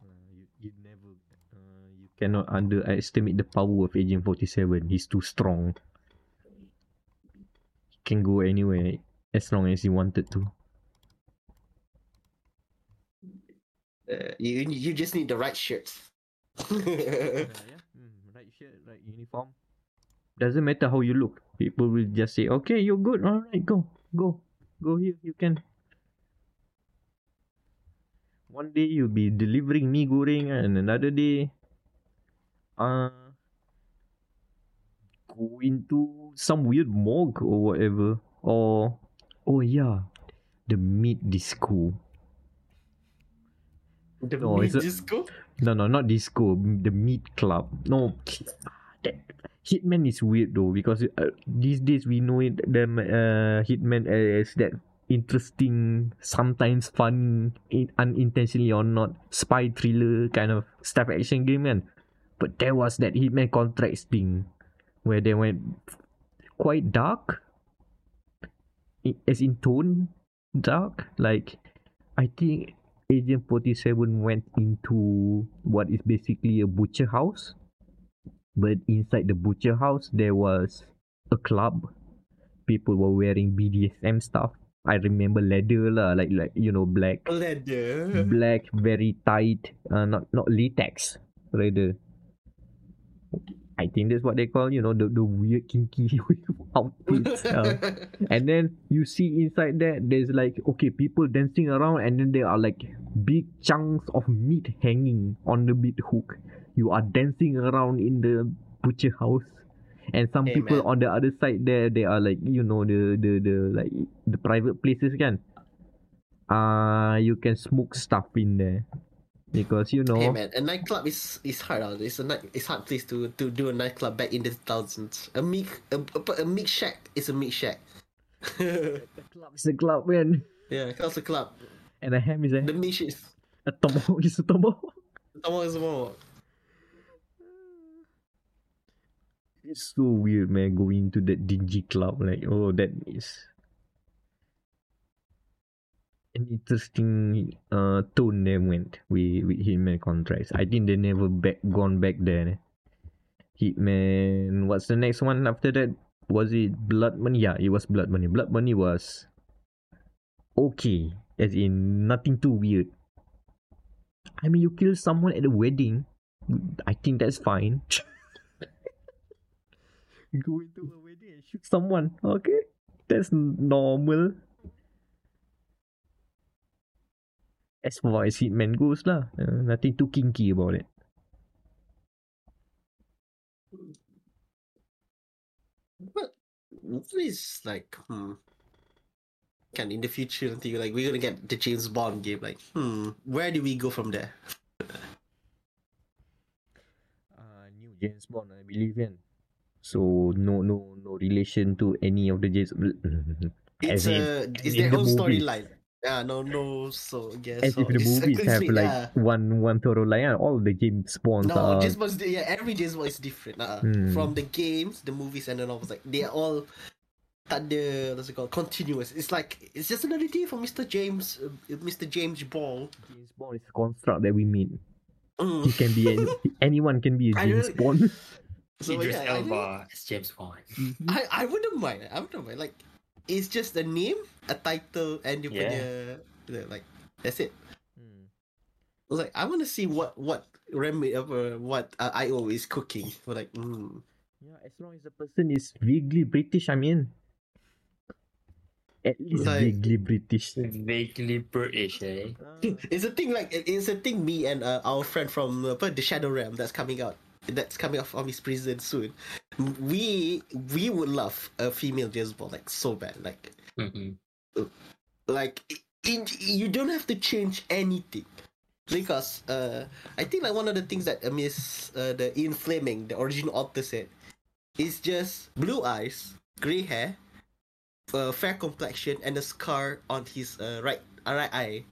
Uh, you, you never uh, you cannot underestimate the power of Agent 47. He's too strong. He can go anywhere as long as he wanted to. Uh, you you just need the right shirts. yeah. Mm, right shirt, right uniform. Doesn't matter how you look. People will just say, okay, you're good. All right, go. Go. Go here. You can. One day you'll be delivering mee goreng and another day uh go into some weird morgue or whatever. Or oh yeah. The meat disco. the No, meat it's a- disco. No, no, not disco. The meat club. No, that Hitman is weird though because uh, these days we know it them uh, Hitman as that interesting, sometimes fun, in, unintentionally or not, spy thriller kind of stuff action game kan. But there was that Hitman contracts thing where they went quite dark, as in tone, dark. Like I think Agent 47 went into what is basically a butcher house. But inside the butcher house, there was a club. People were wearing BDSM stuff. I remember leather lah, like like you know black, Leather. black, very tight. Uh, not not latex, rather. I think that's what they call you know the the weird kinky outfits. uh. And then you see inside that there's like okay people dancing around and then there are like big chunks of meat hanging on the meat hook. You are dancing around in the butcher house. And some Hey, people man. on the other side there they are like you know the the the like the private places kan. Uh you can smoke stuff in there. Because you know Hey man, a nightclub is is hard. Uh. It's a night. It's hard place to to do a nightclub back in the thousands. A meat a, a, a meat shack is a meat shack. the club is a club man. yeah, it's a club. And a ham is a The meat is A tomahawk is a tomahawk. Tomahawk is a more. It's so weird, man. Going to that dingy club, like, oh, that is an interesting uh tone they went with with Hitman contracts. I think they never back gone back there. eh. Hitman. What's the next one after that? Was it Blood Money? Yeah, it was Blood Money. Blood Money was okay, as in nothing too weird. I mean, you kill someone at a wedding. I think that's fine. Go into a wedding and shoot someone. Okay, that's normal. As far as Hitman goes lah, uh, nothing too kinky about it. But what is like, hmm. Can in the future, until like we're gonna get the James Bond game. Like, hmm, where do we go from there? Uh, new James Bond, I believe in. So no, no, no relation to any of the James. It's in- a as it's their the own movies. storyline. Yeah, no, no. So I guess As so. if the movies have complete- like yeah. one one thorough line. All the James Bonds No, are James Bond's yeah, every James Bond is different. Uh, Hmm. From the games, the movies, and the novels, like they are all tak ada what's it called continuous. It's like it's just another day for Mr. James, uh, Mr. James Bond. James Bond is a construct that we made. Mm. He can be any, anyone can be a I James really- Bond. So Idris yeah, I, Elba as James Bond. I I wouldn't mind. I wouldn't mind. Like it's just a name, a title, and you Yeah. punya the- like that's it. Hmm. I was like, I want to see what what Remy uh, what uh, IO is cooking. For like, mm. Yeah, as long as the person is vaguely British, I mean. At least Like- vaguely British. Vaguely British, eh? it's a thing like it's a thing. Me and uh, our friend from uh, the Shadow Realm that's coming out. That's coming out from his prison soon. We we would love a female James Bond like so bad. Like Mhm. like it, it, you don't have to change anything because uh I think like one of the things that uh, Miss uh, the Ian Fleming, the original author said, is just blue eyes, gray hair, uh, fair complexion, and a scar on his uh, right uh, right eye,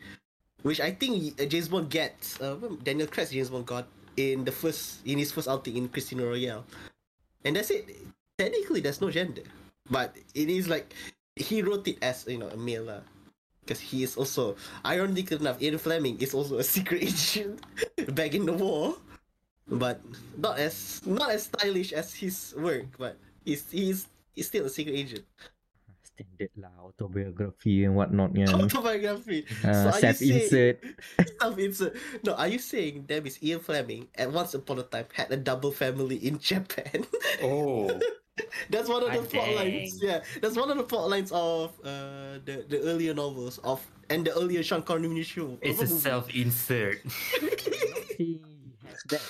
which I think uh, James Bond gets. Uh, Daniel Craig's James Bond got in the first in his first outing in Casino Royale, and that's it. Technically, there's no gender, but it is like he wrote it as you know a male lah. Because he is also, ironically enough, Ian Fleming is also a secret agent back in the war, but not as not as stylish as his work. But he's he's he's still a secret agent. Standard lah, autobiography and whatnot. Yeah. Autobiography. Uh, so are you saying self-insert. self-insert? No, are you saying that is Ian Fleming at once upon a time had a double family in Japan? Oh, that's one of the Ah, plot lines. Yeah, that's one of the plot lines of uh the the earlier novels of and the earlier Sean Connery show. it's a self-insert. He has that.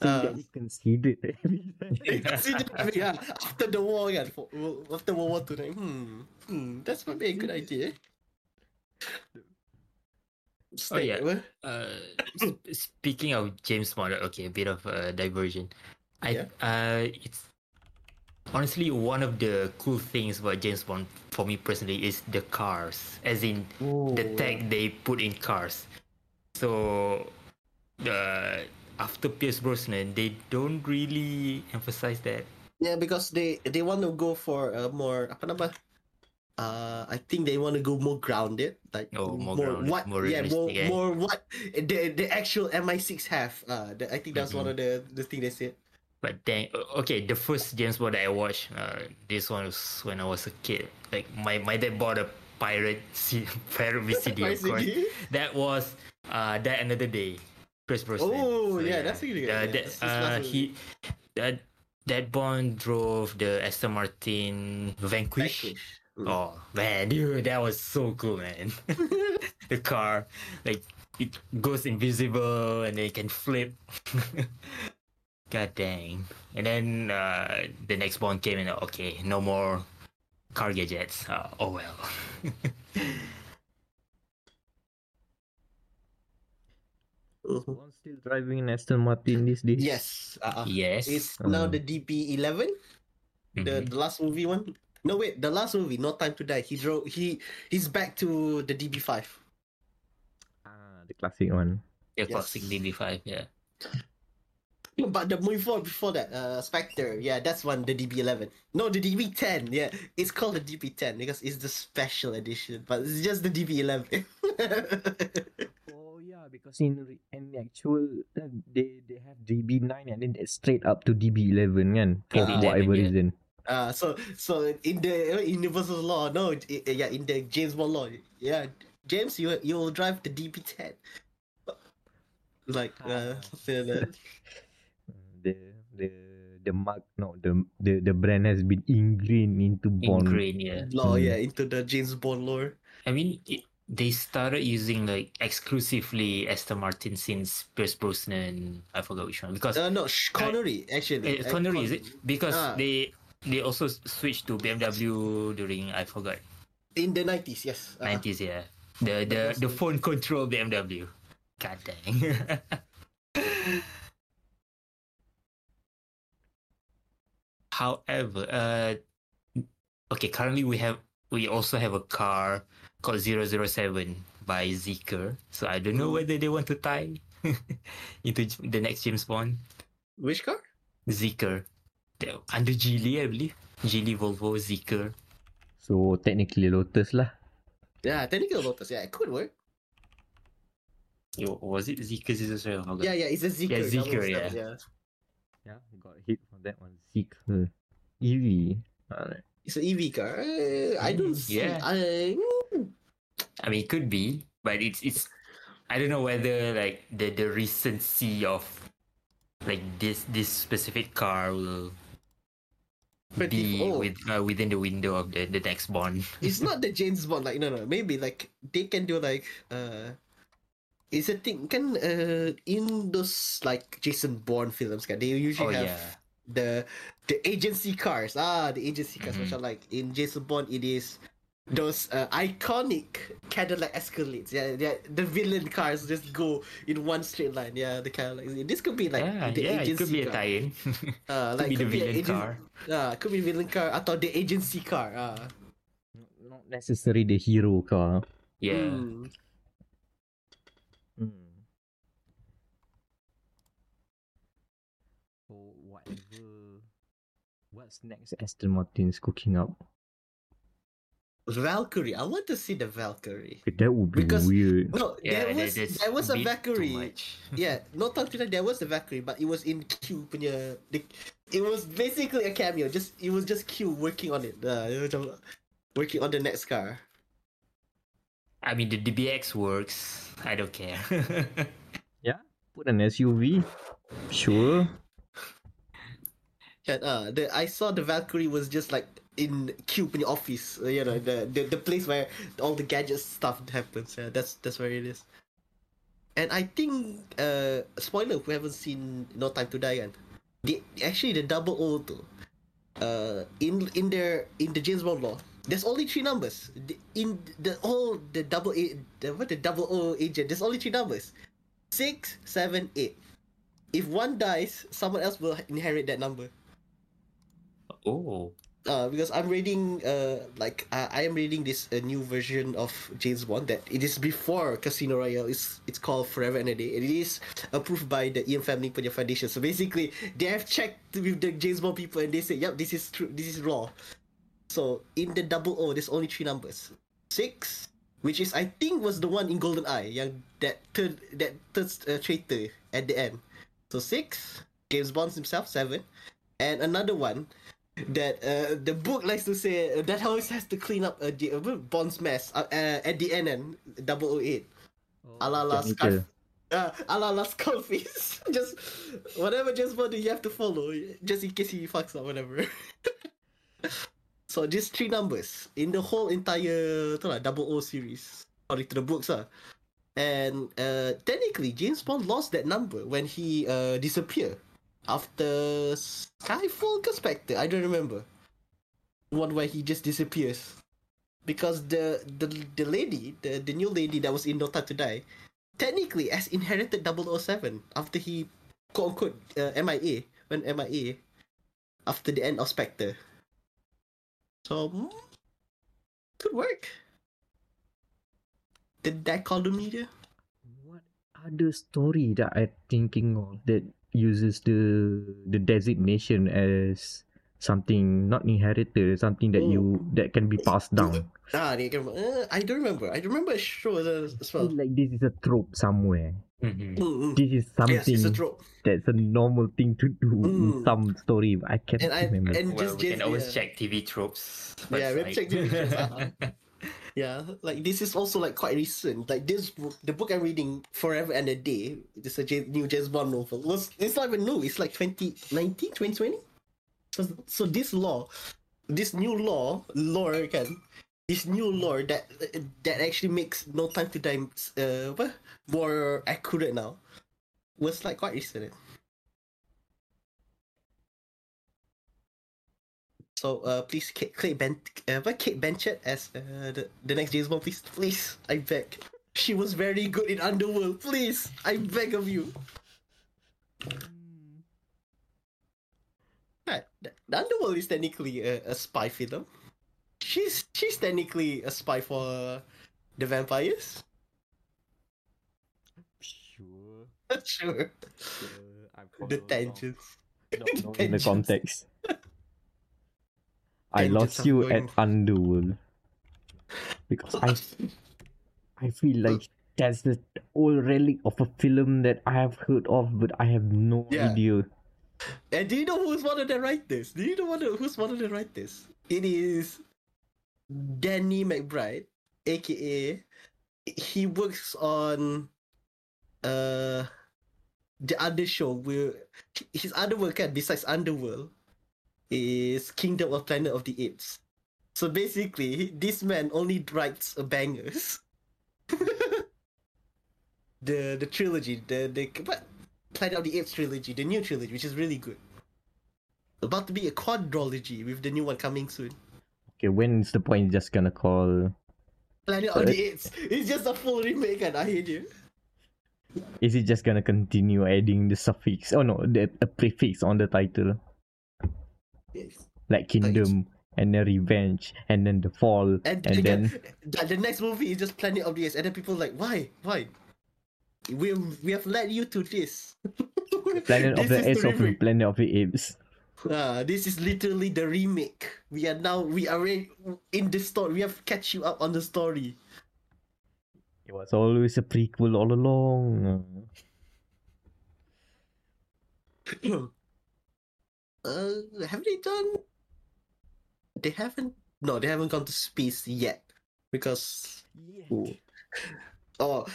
But I'm saying Uh. that he considered every time. Consider yeah, after the war, yeah, for, after World War Two, like, hmm, hmm, that's probably a good idea. Oh, yeah. Uh, sp- speaking of James Bond, okay, a bit of a diversion. I Yeah. uh, it's honestly one of the cool things about James Bond for me personally is the cars, as in the tech tag they put in cars. So, uh, after Pierce Brosnan, they don't really emphasize that. Yeah, because they they want to go for a more apa nama? Uh, I think they want to go more grounded, like Oh, more grounded, what? more yeah, more eh? more what the the actual MI6 have. Uh, the, I think that's one of the the thing they said. But then, okay, the first James Bond that I watched, uh, this one was when I was a kid. Like my my dad bought a pirate C- pirate VCD, of course. That was uh that another day. Pierce Brosnan. Oh, yeah, that's a good. Yeah, that, uh, he that that Bond drove the Aston Martin Vanquish. Vanquish. Oh man, dude, that was so cool, man. the car, like it goes invisible and then it can flip. God dang. And then uh, the next Bond came and okay, no more car gadgets. Uh, oh well. One still driving an Aston Martin these days. Yes. Uh, yes. It's now Uh. the DB11, the, the last movie one. No wait, the last movie, No Time to Die. He drove. He he's back to the DB5. Ah, the classic one. The Yes. classic DB5, yeah. But the movie before before that, uh, Spectre, yeah, that's one the DB11. No, the DB10. Yeah, it's called the DB10 because it's the special edition, but it's just the DB11. Yeah, because in in actual uh, they they have DB9 and then it's straight up to DB11 kan for DB11, whatever yeah. reason. uh, so so in the uh, universal law, no, i- yeah, in the James Bond law, yeah, James, you you will drive the DB10. Like uh, something that. the the the mark no the the the brand has been ingrained into Bond. Ingrained, yeah. law, Mm. yeah, into the James Bond lore. I mean, it, they started using like exclusively Aston Martin since Pierce Brosnan. I forgot which one because Uh, no, Sh- Connery actually. uh, Connery is it because Ah. they they also switched to BMW during I forgot in the nineties? Yes. Uh, 90s yeah the the the phone control BMW. God dang. However, uh, okay, currently we have we also have a car called 007 by Zeekr. So I don't know whether they want to tie into the next James Bond. Which car? Zeekr. Under Geely, I believe. Geely Volvo Zeekr. So technically Lotus lah. Yeah, technical Lotus. Yeah, it could work. Yo, Was it Zeekr 007? I forgot. Yeah, yeah, it's a Zeekr. Yeah, Zeekr, 007, yeah. yeah. Yeah, got hit for that one. Seeker. EV. Alright. It's an EV car. Uh, I don't see. yeah. I, I mean, it could be, but it's it's. I don't know whether like the the recency of like this this specific car will Pretty- be oh. with uh, within the window of the the next Bond. it's not the James Bond. Like no, no. Maybe like they can do like uh, it's a thing. Can uh in those like Jason Bourne films, can they oh usually have yeah, the the agency cars. Ah, the agency cars, which Mhm. are like in Jason Bond, it is those uh, iconic Cadillac Escalades. Yeah, yeah, the villain cars just go in one straight line. Yeah, the kind of like this could be like yeah, the yeah. It could be a tie-in. Uh, could like be the an villain agen- car. Ah, could be villain car atau the agency car. Ah, Not necessary the hero car. Yeah. So whatever. What's next Aston Martin's cooking up? Valkyrie. I want to see the Valkyrie. That would be Because- weird. No, Yeah, there was there was a Valkyrie. Yeah, no time to there was a Valkyrie, but it was in Q punya. The, it was basically a cameo. Just it was just Q working on it. Uh, it was macam working on the next car. I mean, the DBX works. I don't care. Yeah, put an SUV. Sure. Yeah, uh, the I saw the Valkyrie was just like in Q in the office. Uh, you know, the, the the place where all the gadget stuff happens. Yeah, that's that's where it is. And I think uh spoiler who haven't seen No Time to Die kan. The actually the double O. Uh in in their in the James Bond law, there's only three numbers. In the all the double A the what the double O agent, there's only three numbers. Six, seven, eight. If one dies, someone else will inherit that number. oh, uh, because I'm reading uh like I, I am reading this a new version of James Bond that it is before Casino Royale. It's it's called Forever and a Day. and It is approved by the Ian Fleming Punya Foundation. So basically, they have checked with the James Bond people and they say, "Yep, this is true. This is raw." So in the double O, there's only three numbers. Six, which is I think was the one in Golden Eye, yang that third that third uh, traitor at the end. So six, James Bond himself seven, and another one that uh, the book likes to say uh, that always has to clean up a uh, Bond's mess uh, uh, at the end and 008. ala la technical. Scarf. Uh, ala la Skullface. just whatever James Bond do, you have to follow just in case he fucks up whatever. so just three numbers in the whole entire tu lah, double O series according to the books lah. And uh, technically James Bond lost that number when he uh, disappeared after Skyfall Spectre. I don't remember. One where he just disappears because the the the lady, the the new lady that was in No Time to Die, technically has inherited 007 after he quote unquote uh, MIA when MIA after the end of Spectre. So mm, could work. Did that call the media? What other story that I'm thinking of that uses the the designation as something not inherited, something that you that can be passed down. Ah, they can, uh, I don't remember. I remember a show as, as well. like this is a trope somewhere. Mhm. Mm, mm. This is Yes, something it's a trope. that's a normal thing to do in Mm. some story. I can't And I remember. and Well, just we can just- always yeah. check TV tropes. Yeah, we website. check TV tropes, uh-huh. Yeah, like this is also like quite recent. Like this book, the book I'm reading, Forever and a Day, it's a J- new James Bond novel. Was it's not even new. It's like 2019, 2020. So, so this law, this new law, law again, this new law that that actually makes No Time to Die uh, more accurate now, was like quite recent. So uh, please Kate, Kate, ben, uh, Kate Blanchett as uh, the, the next James Bond, please, please, I beg. She was very good in Underworld. Please, I beg of you. Yeah, the, the Underworld is technically a, a spy film. She's she's technically a spy for the vampires. Sure. sure. I'm The tangents. Not knowing the Tangents. context. I lost you at Underworld because I I feel like that's the old relic of a film that I have heard of, but I have no Yeah. idea. And do you know who's one of the writers? Do you know one of, who's one of the writers? It is Danny McBride, aka he works on uh the other show where his other work kan, besides Underworld is Kingdom of Planet of the Apes. So basically, this man only writes bangers. the the trilogy, the the what Planet of the Apes trilogy, the new trilogy, which is really good. About to be a quadrology with the new one coming soon. Okay, when is the point just gonna call? Planet of the Apes. It's just a full remake, and I hate you. Is it just gonna continue adding the suffix? Oh no, the a prefix on the title, Yes. like kingdom and then revenge and then the fall And, and then the, the next movie is just Planet of the Apes, and then people like, why, why? We we have led you to this. Planet of This the is Apes of the. Planet of the Apes. Ah, this is literally the remake. We are now we are in the story. We have catch you up on the story. It was always a prequel all along. uh, have they done? They haven't. No, they haven't gone to space yet because. Ooh. Oh,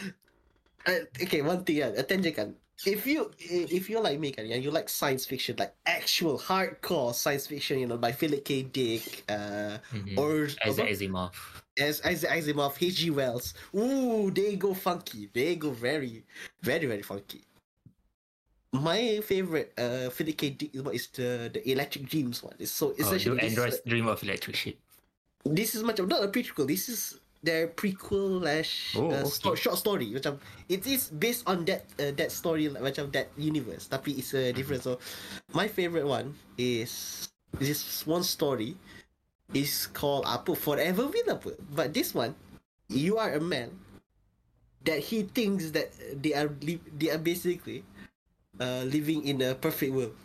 uh, okay. One thing, yeah, attention kan. If you if you're like me, kan, yeah, you like science fiction, like actual hardcore science fiction, you know, by Philip K. Dick, uh, Mhm. or As apa? Asimov. as as Asimov, H.G. Wells. Ooh, they go funky. They go very, very, very funky. My favorite uh Philip K. Dick is what is the the Electric Dreams one. It's so Oh, essentially this, androids dream of electric sheep? this is much of not a prequel. This is their prequel slash Oh, uh, sto- okay. short story. Macam it is based on that uh, that story like, macam that universe. Tapi it's uh, different. So my favorite one is this one story is called apa Forever With apa. But this one, you are a man that he thinks that they are they are basically uh, living in a perfect world.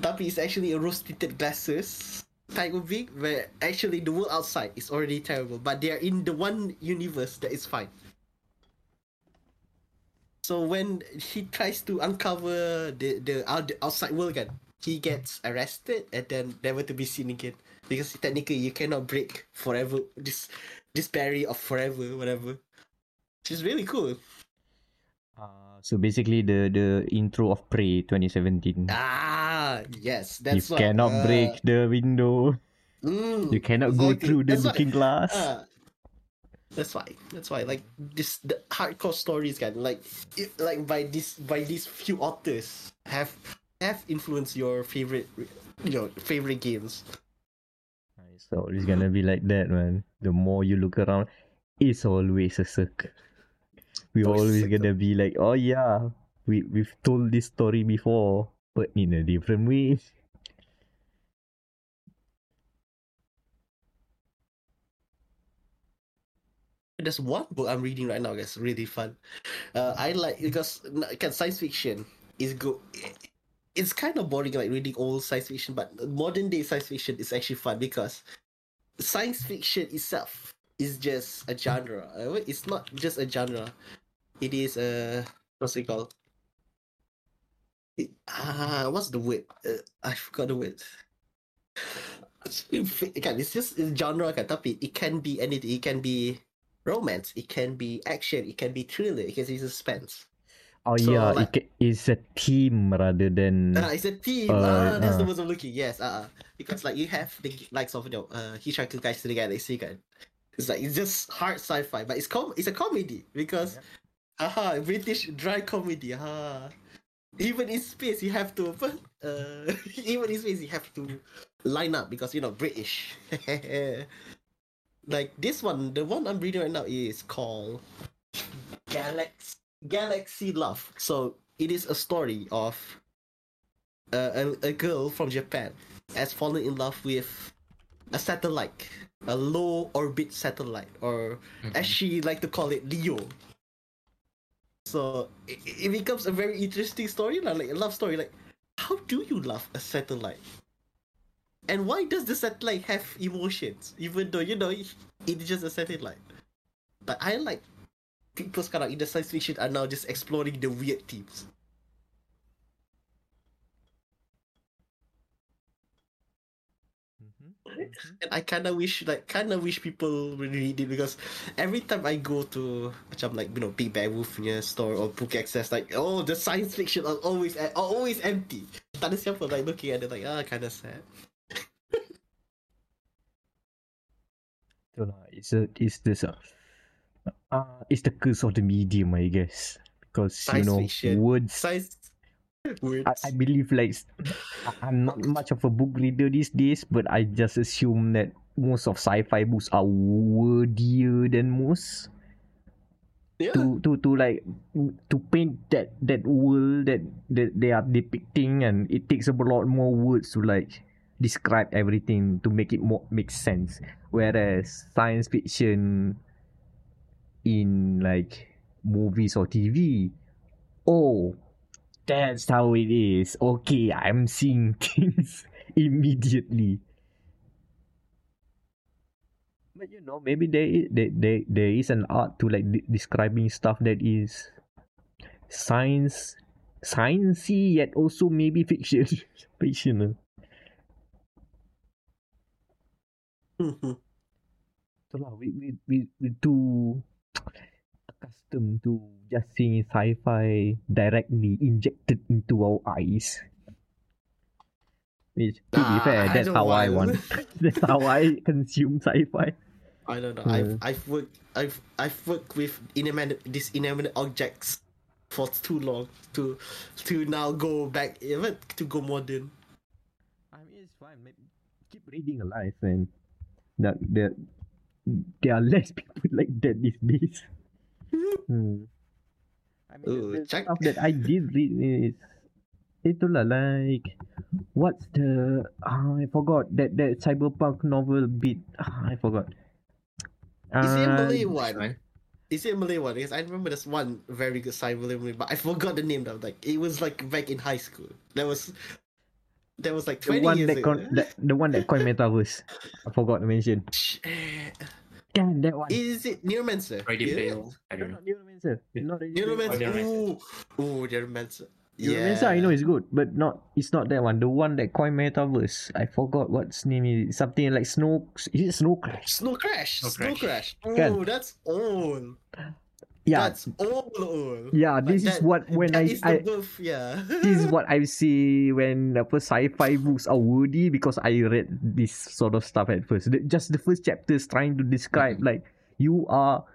Tapi it's actually a rose tinted glasses type of thing where actually the world outside is already terrible, but they are in the one universe that is fine. So when he tries to uncover the the, out, the outside world, again, he gets arrested and then never to be seen again because technically you cannot break forever this this barrier of forever whatever. Which is really cool. Uh, so basically the the intro of Prey 2017. Ah, yes, you that's what, You cannot uh, break the window. mm, You cannot go exactly. through the That's why- looking glass. Ah, that's why. That's why. Like this, the hardcore stories, can like, it, like by this, by these few authors have have influenced your favorite, your favorite games. It's always gonna be like that, man. The more you look around, it's always a circle. We Always always gonna be like, oh yeah, we we've told this story before, but in a different way. there's one book I'm reading right now that's really fun. Uh, I like because can science fiction is good. It's kind of boring, like reading old science fiction, but modern day science fiction is actually fun because science fiction itself is just a genre. Uh, It's not just a genre. It is a what's it called? It, ah, what's the word? Uh, I forgot the word. Kan, it's just a genre kan, tapi it can be anything. It can be romance, it can be action, it can be thriller, it can be suspense. Oh So, yeah, like- it, it's a team rather than Ah, it's a team. Uh, ah, that's the uh. word I'm looking. Yes, uh, because like you have the likes of you know, uh, Hitchhiker's Guide to the Galaxy kan. It's like it's just hard sci-fi, but it's com it's a comedy because, aha, British dry comedy. Aha. Even in space, you have to? Uh, even in space, you have to line up because you know British. like this one, the one I'm reading right now is called Galaxy Galaxy Love. So it is a story of uh, a, a girl from Japan has fallen in love with a satellite, a low orbit satellite, or mm-hmm. as she like to call it, Leo. So it, it becomes a very interesting story, like a love story. Like, how do you love a satellite? And why does the satellite have emotions, even though you know it- it's just a satellite? But I like people of in the science fiction are now just exploring the weird themes. And I kind of wish, like, kind of wish people really read it because every time I go to, macam like, you know, Big Bad Wolf punya store or BookXcess, like, oh, the science fiction are always are always empty. Tak ada siapa like looking at it like, ah, kind of sad. Itulah, it's a it's this uh, uh it's the curse of the medium, I guess. Because you know fiction. words. Science words. I, I believe like I'm not much of a book reader these days, but I just assume that most of sci-fi books are wordier than most. yeah. To to to like to paint that that world that that they are depicting, and it takes a lot more words to like describe everything to make it more make sense. Whereas science fiction in like movies or TV, oh, that's how it is. Okay, I'm seeing things immediately. But you know, maybe there is, there, there, there is an art to like de- describing stuff that is science, sciencey yet also maybe fiction, fictional. Mhm. Itulah, we we we we too accustomed to just seeing sci-fi directly injected into our eyes. Which, to be Ah, fair, that's how I want. that's how I consume sci-fi. I don't know. Hmm. I've I've worked I've I've worked with inanimate these inanimate objects for too long to to now go back even to go modern. I mean, it's fine. Maybe keep reading alive, and that there there are less people like that these days. Hmm. I mean, Ooh, the, the check- stuff that I did read is itulah like what's the ah, I forgot that that cyberpunk novel bit ah, I forgot. Is it a Ah, Malay one? one? Is it a Malay one? Because I remember there's one very good cyber movie, but I forgot the name though. Like it was like back in high school. That was that was like the twenty one years that ago. con- that, the one that coined metaverse. I forgot to mention. Shit. Damn that one. Is it Neuromancer? Ready Yeah. Player? I don't know. Neuromancer. Not Player Neuromancer. Oh, Neuromancer. Ooh, ooh, Neuromancer. Neuromancer, I know it's good, but not it's not that one. The one that coined metaverse. I forgot what's name is. Something like Snow. Is it Snow Crash? Snow Crash. Snow Snow Crash. Kan? Oh, that's old. Yeah, That's old, old. yeah. Like This is that- what when I is the I birth, yeah. this is what I see when apa sci-fi books are wordy because I read this sort of stuff at first. Just the first chapters trying to describe like you are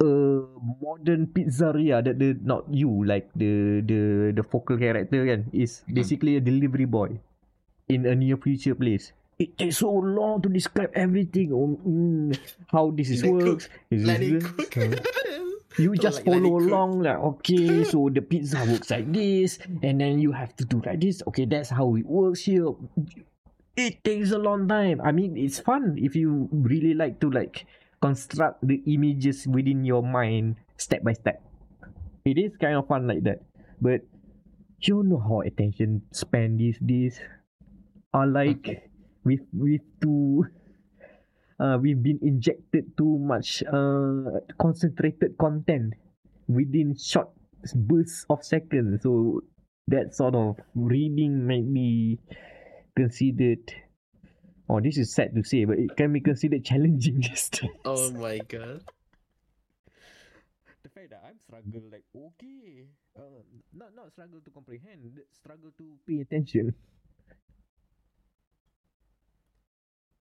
a modern pizzeria that the not you like the the the focal character kan is Mhm. basically a delivery boy in a near future place. It takes so long to describe everything. Oh, mm, how this is Let cook. works. Is Let this it cook. you just like, it follow cook. along like okay so the pizza works like this and then you have to do like this. Okay that's how it works here. It takes a long time. I mean it's fun if you really like to like construct the images within your mind step by step. It is kind of fun like that, but you know how attention span these days are like with with too uh, we've been injected too much uh, concentrated content within short bursts of seconds. So that sort of reading might be considered. Oh, this is sad to say, but it can be considered challenging. Just Oh my god. the fact that I'm struggle like okay, uh, not not struggle to comprehend, struggle to pay attention.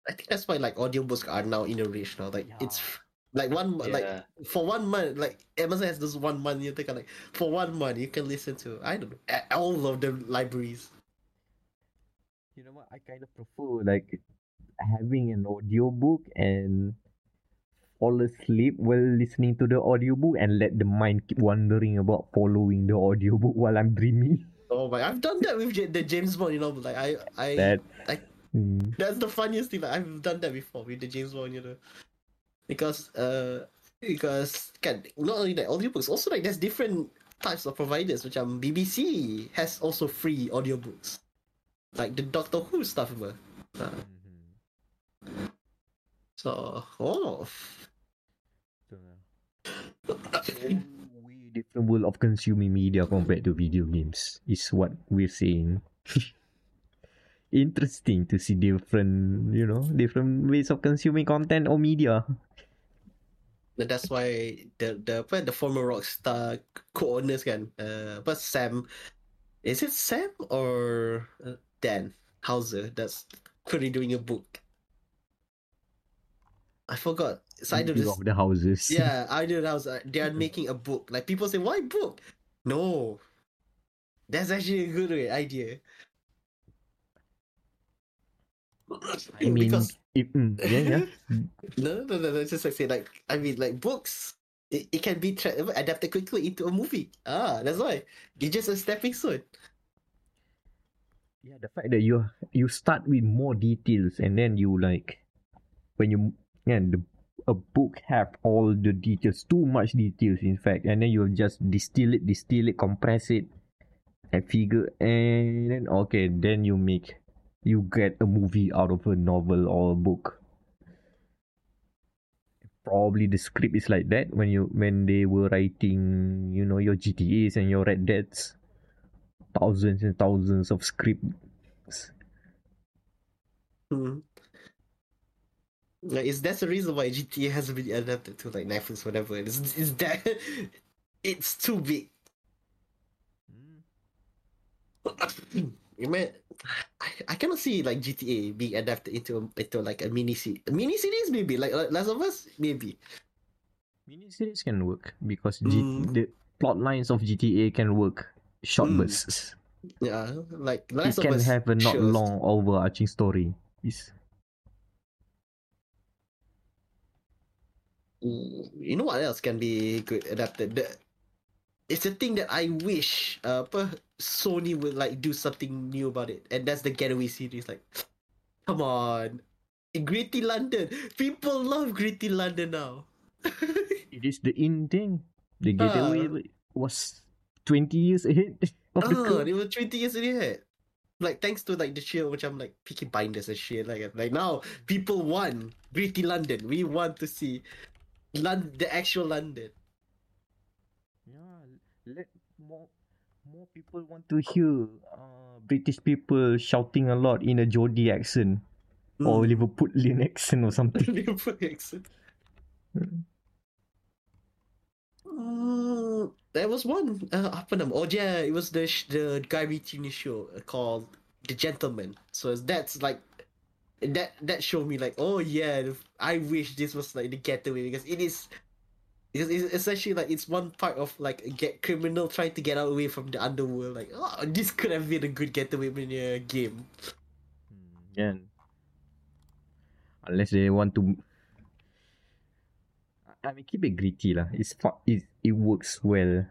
I think that's why like audiobooks are now in a range now. Like it's like one mo- like for one month, like Amazon has this one month. You think like for one month you can listen to I don't know all of the libraries. You know what? I kind of prefer like having an audiobook and fall asleep while listening to the audiobook and let the mind keep wondering about following the audiobook while I'm dreaming. Oh my! I've done that with the James Bond. You know, like I I That I- Mm. that's the funniest thing. Like, I've done that before with the James Bond. You know, because uh because can not only that audiobooks also like there's different types of providers. Which um BBC has also free audiobooks, like the Doctor Who stuff. Remember? Uh, Mhm. so oh. Way different world of consuming media compared to video games is what we're saying. Interesting to see different, you know, different ways of consuming content or media. That's why the the apa, the former Rockstar co-owners kan, uh, but Sam, is it Sam or uh, Dan Houser that's currently doing a book? I forgot. It's either this, of the houses. yeah, either house. uh, They are making a book. Like people say, why book? No, that's actually a good uh, idea. I mean, because if, mm, yeah, yeah. No, no, no, no. Just like say, like I mean, like books, it, it can be tra- adapted quickly into a movie. Ah, that's why it's just a stepping stone. Yeah, the fact that you you start with more details and then you like when you yeah the a book have all the details, too much details in fact, and then you'll just distill it, distill it, compress it, and figure and then okay, then you make you get a movie out of a novel or a book. Probably the script is like that when you when they were writing, you know, your GTAs and your Red Deads thousands and thousands of scripts. Hmm. Like, is that the reason why GTA hasn't been adapted to like Netflix, whatever. It's, it's that it's too big. You mean, I, I cannot see like GTA being adapted into into like a mini series. Mini series maybe like, Last of Us maybe. Miniseries can work because G- Mm. the plot lines of GTA can work short Mm. bursts. Yeah, like It Last of us can have a not shows. long overarching story. Mm, You know what else can be good adapted? The, it's a thing that I wish uh, apa, Sony would like do something new about it, and that's the Getaway series. Like, come on, Gritty London. People love Gritty London now. it is the in thing. The Ah. getaway was twenty years ahead of the oh, curve. they were twenty years ahead. Like thanks to like the sheer which I'm like Peaky Blinders and shit like like now people want Gritty London. We want to see London, the actual London. Yeah, let more people want to hear uh, British people shouting a lot in a Geordie accent or Mm. Liverpoolian accent or something. Liverpool accent. Mm, there was one. Uh, apa nama? Oh yeah, it was the sh- the Guy Ritchie show uh, called The Gentlemen. So that's like that that showed me like oh yeah, I wish this was like the getaway because it is. Because it's essentially like it's one part of like a get criminal trying to get out away from the underworld. Like oh, this could have been a good getaway in a game. Hmm, yeah. Unless they want to. I mean, keep it gritty lah. It's it, it works well.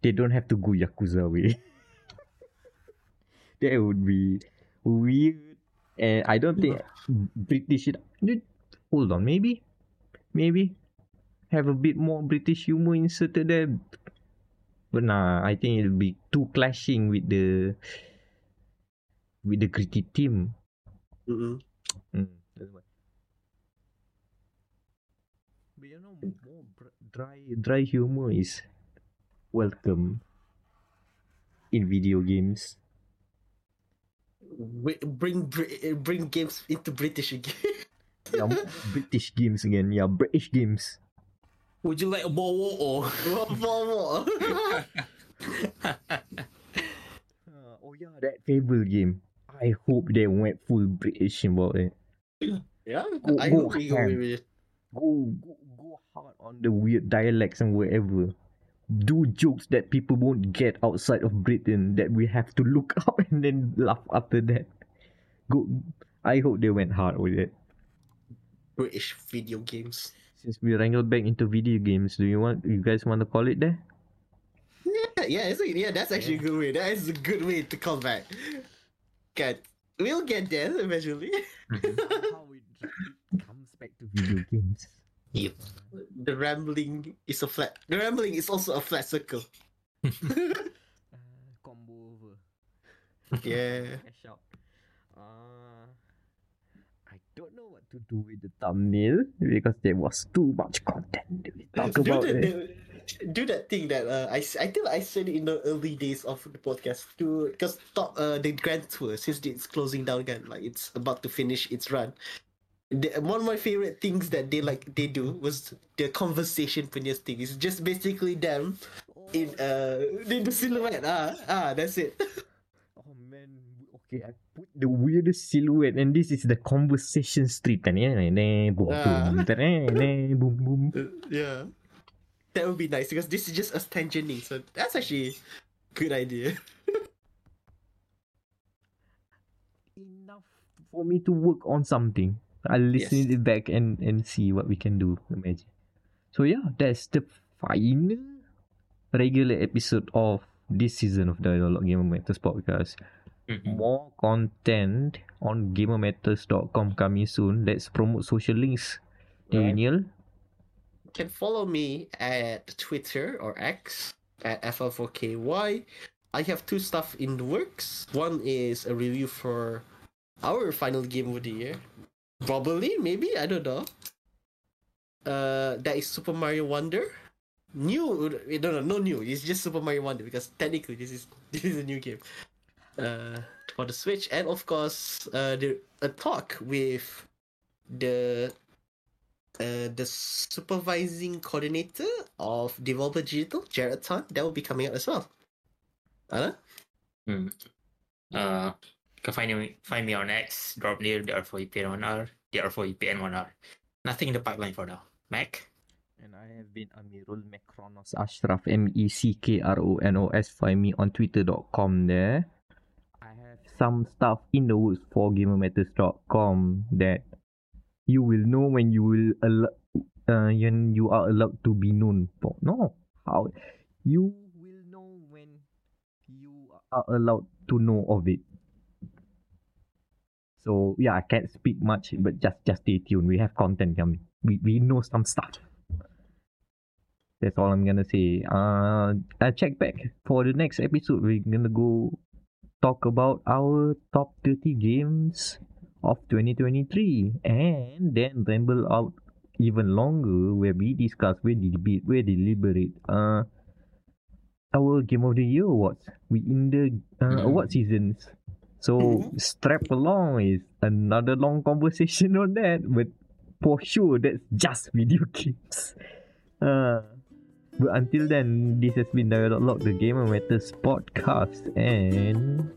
They don't have to go Yakuza way. that would be weird. And I don't think hmm. British. should- Hold on, maybe. maybe have a bit more British humor inserted there. But nah, I think it'll be too clashing with the with the gritty team. Mm-mm. Mm, that's why. But you know, more dry dry humor is welcome in video games. Wi- Bring Bri- bring games into British again. Yeah, British games again. Yeah, British games. Would you like a more war or? More, more, more. Uh, oh yeah, that Fable game. I hope they went full British about it. yeah, Go- I go hope we go ham. with it. Go, go, go hard on the weird dialects and whatever. Do jokes that people won't get outside of Britain that we have to look up and then laugh after that. Go. I hope they went hard with it. British video games. Since we wrangled back into video games, do you want you guys want to call it there? Yeah, yeah, it's yeah. That's actually a good way. That is a good way to come back. God, we'll get there eventually. How it comes back to video games. Yep. the rambling is a flat. The rambling is also a flat circle. Uh, combo over. Yeah. Cash out. Uh, I don't know what to do with the thumbnail because there was too much content to talk do, about the, it. the- do that thing that uh, I I think I said in the early days of the podcast to because top uh the grand tour since it's closing down again like it's about to finish its run. The, one of my favorite things that they like they do was the conversation punya thing. It's just basically them in uh in the silhouette. Ah ah that's it. Okay, I put the weirdest silhouette, and this is the conversation street. Boom, Ah. boom, boom, boom. Uh, yeah. That would be nice because this is just us tangenting, so that's actually good idea. Enough for me to work on something. I'll listen Yes. it back and and see what we can do. Imagine. So yeah, that's the final regular episode of this season of the Dialogue Gamer Matters podcast. Mhm. More content on gamermatters.com coming soon. Let's promote social links. Right. Daniel. You can follow me at Twitter or X at FL4KY. I have two stuff in the works. One is a review for our final game of the year. Probably, maybe, I don't know. Uh, that is Super Mario Wonder. New, no, no, no new. It's just Super Mario Wonder because technically this is this is a new game. Uh, for the Switch, and of course, uh, the a talk with the uh, the supervising coordinator of Developer Digital, Jared Tan, that will be coming out as well. Anna? Mm. Uh, you can find me find me on X. Drop near the R4EPN one R. The R4EPN one R. Nothing in the pipeline for now. Mac. And I have been Amirul Mekronos Ashraf M E C K R O N O S. Find me on twitter.com there. Some stuff in the works for gamermatters.com that you will know when you will al- uh, when you are allowed to be known for. No, how you will know when you are allowed to know of it. So yeah, I can't speak much, but just just stay tuned. We have content coming. We we know some stuff. That's all I'm gonna say. Uh, I check back for the next episode. We're gonna go talk about our top 30 games of 2023 and then ramble out even longer where we discuss, we debate, we deliberate. Uh, our game of the year awards. We in the uh, Mhm. award seasons. So Mhm. strap along is another long conversation on that, but for sure that's just video games. Uh, but until then, this has been Dialogue Log, the Gamer Matters podcast, and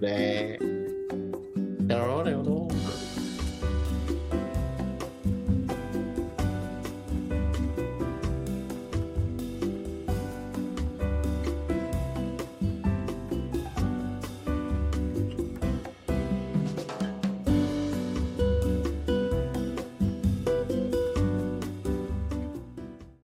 Nah.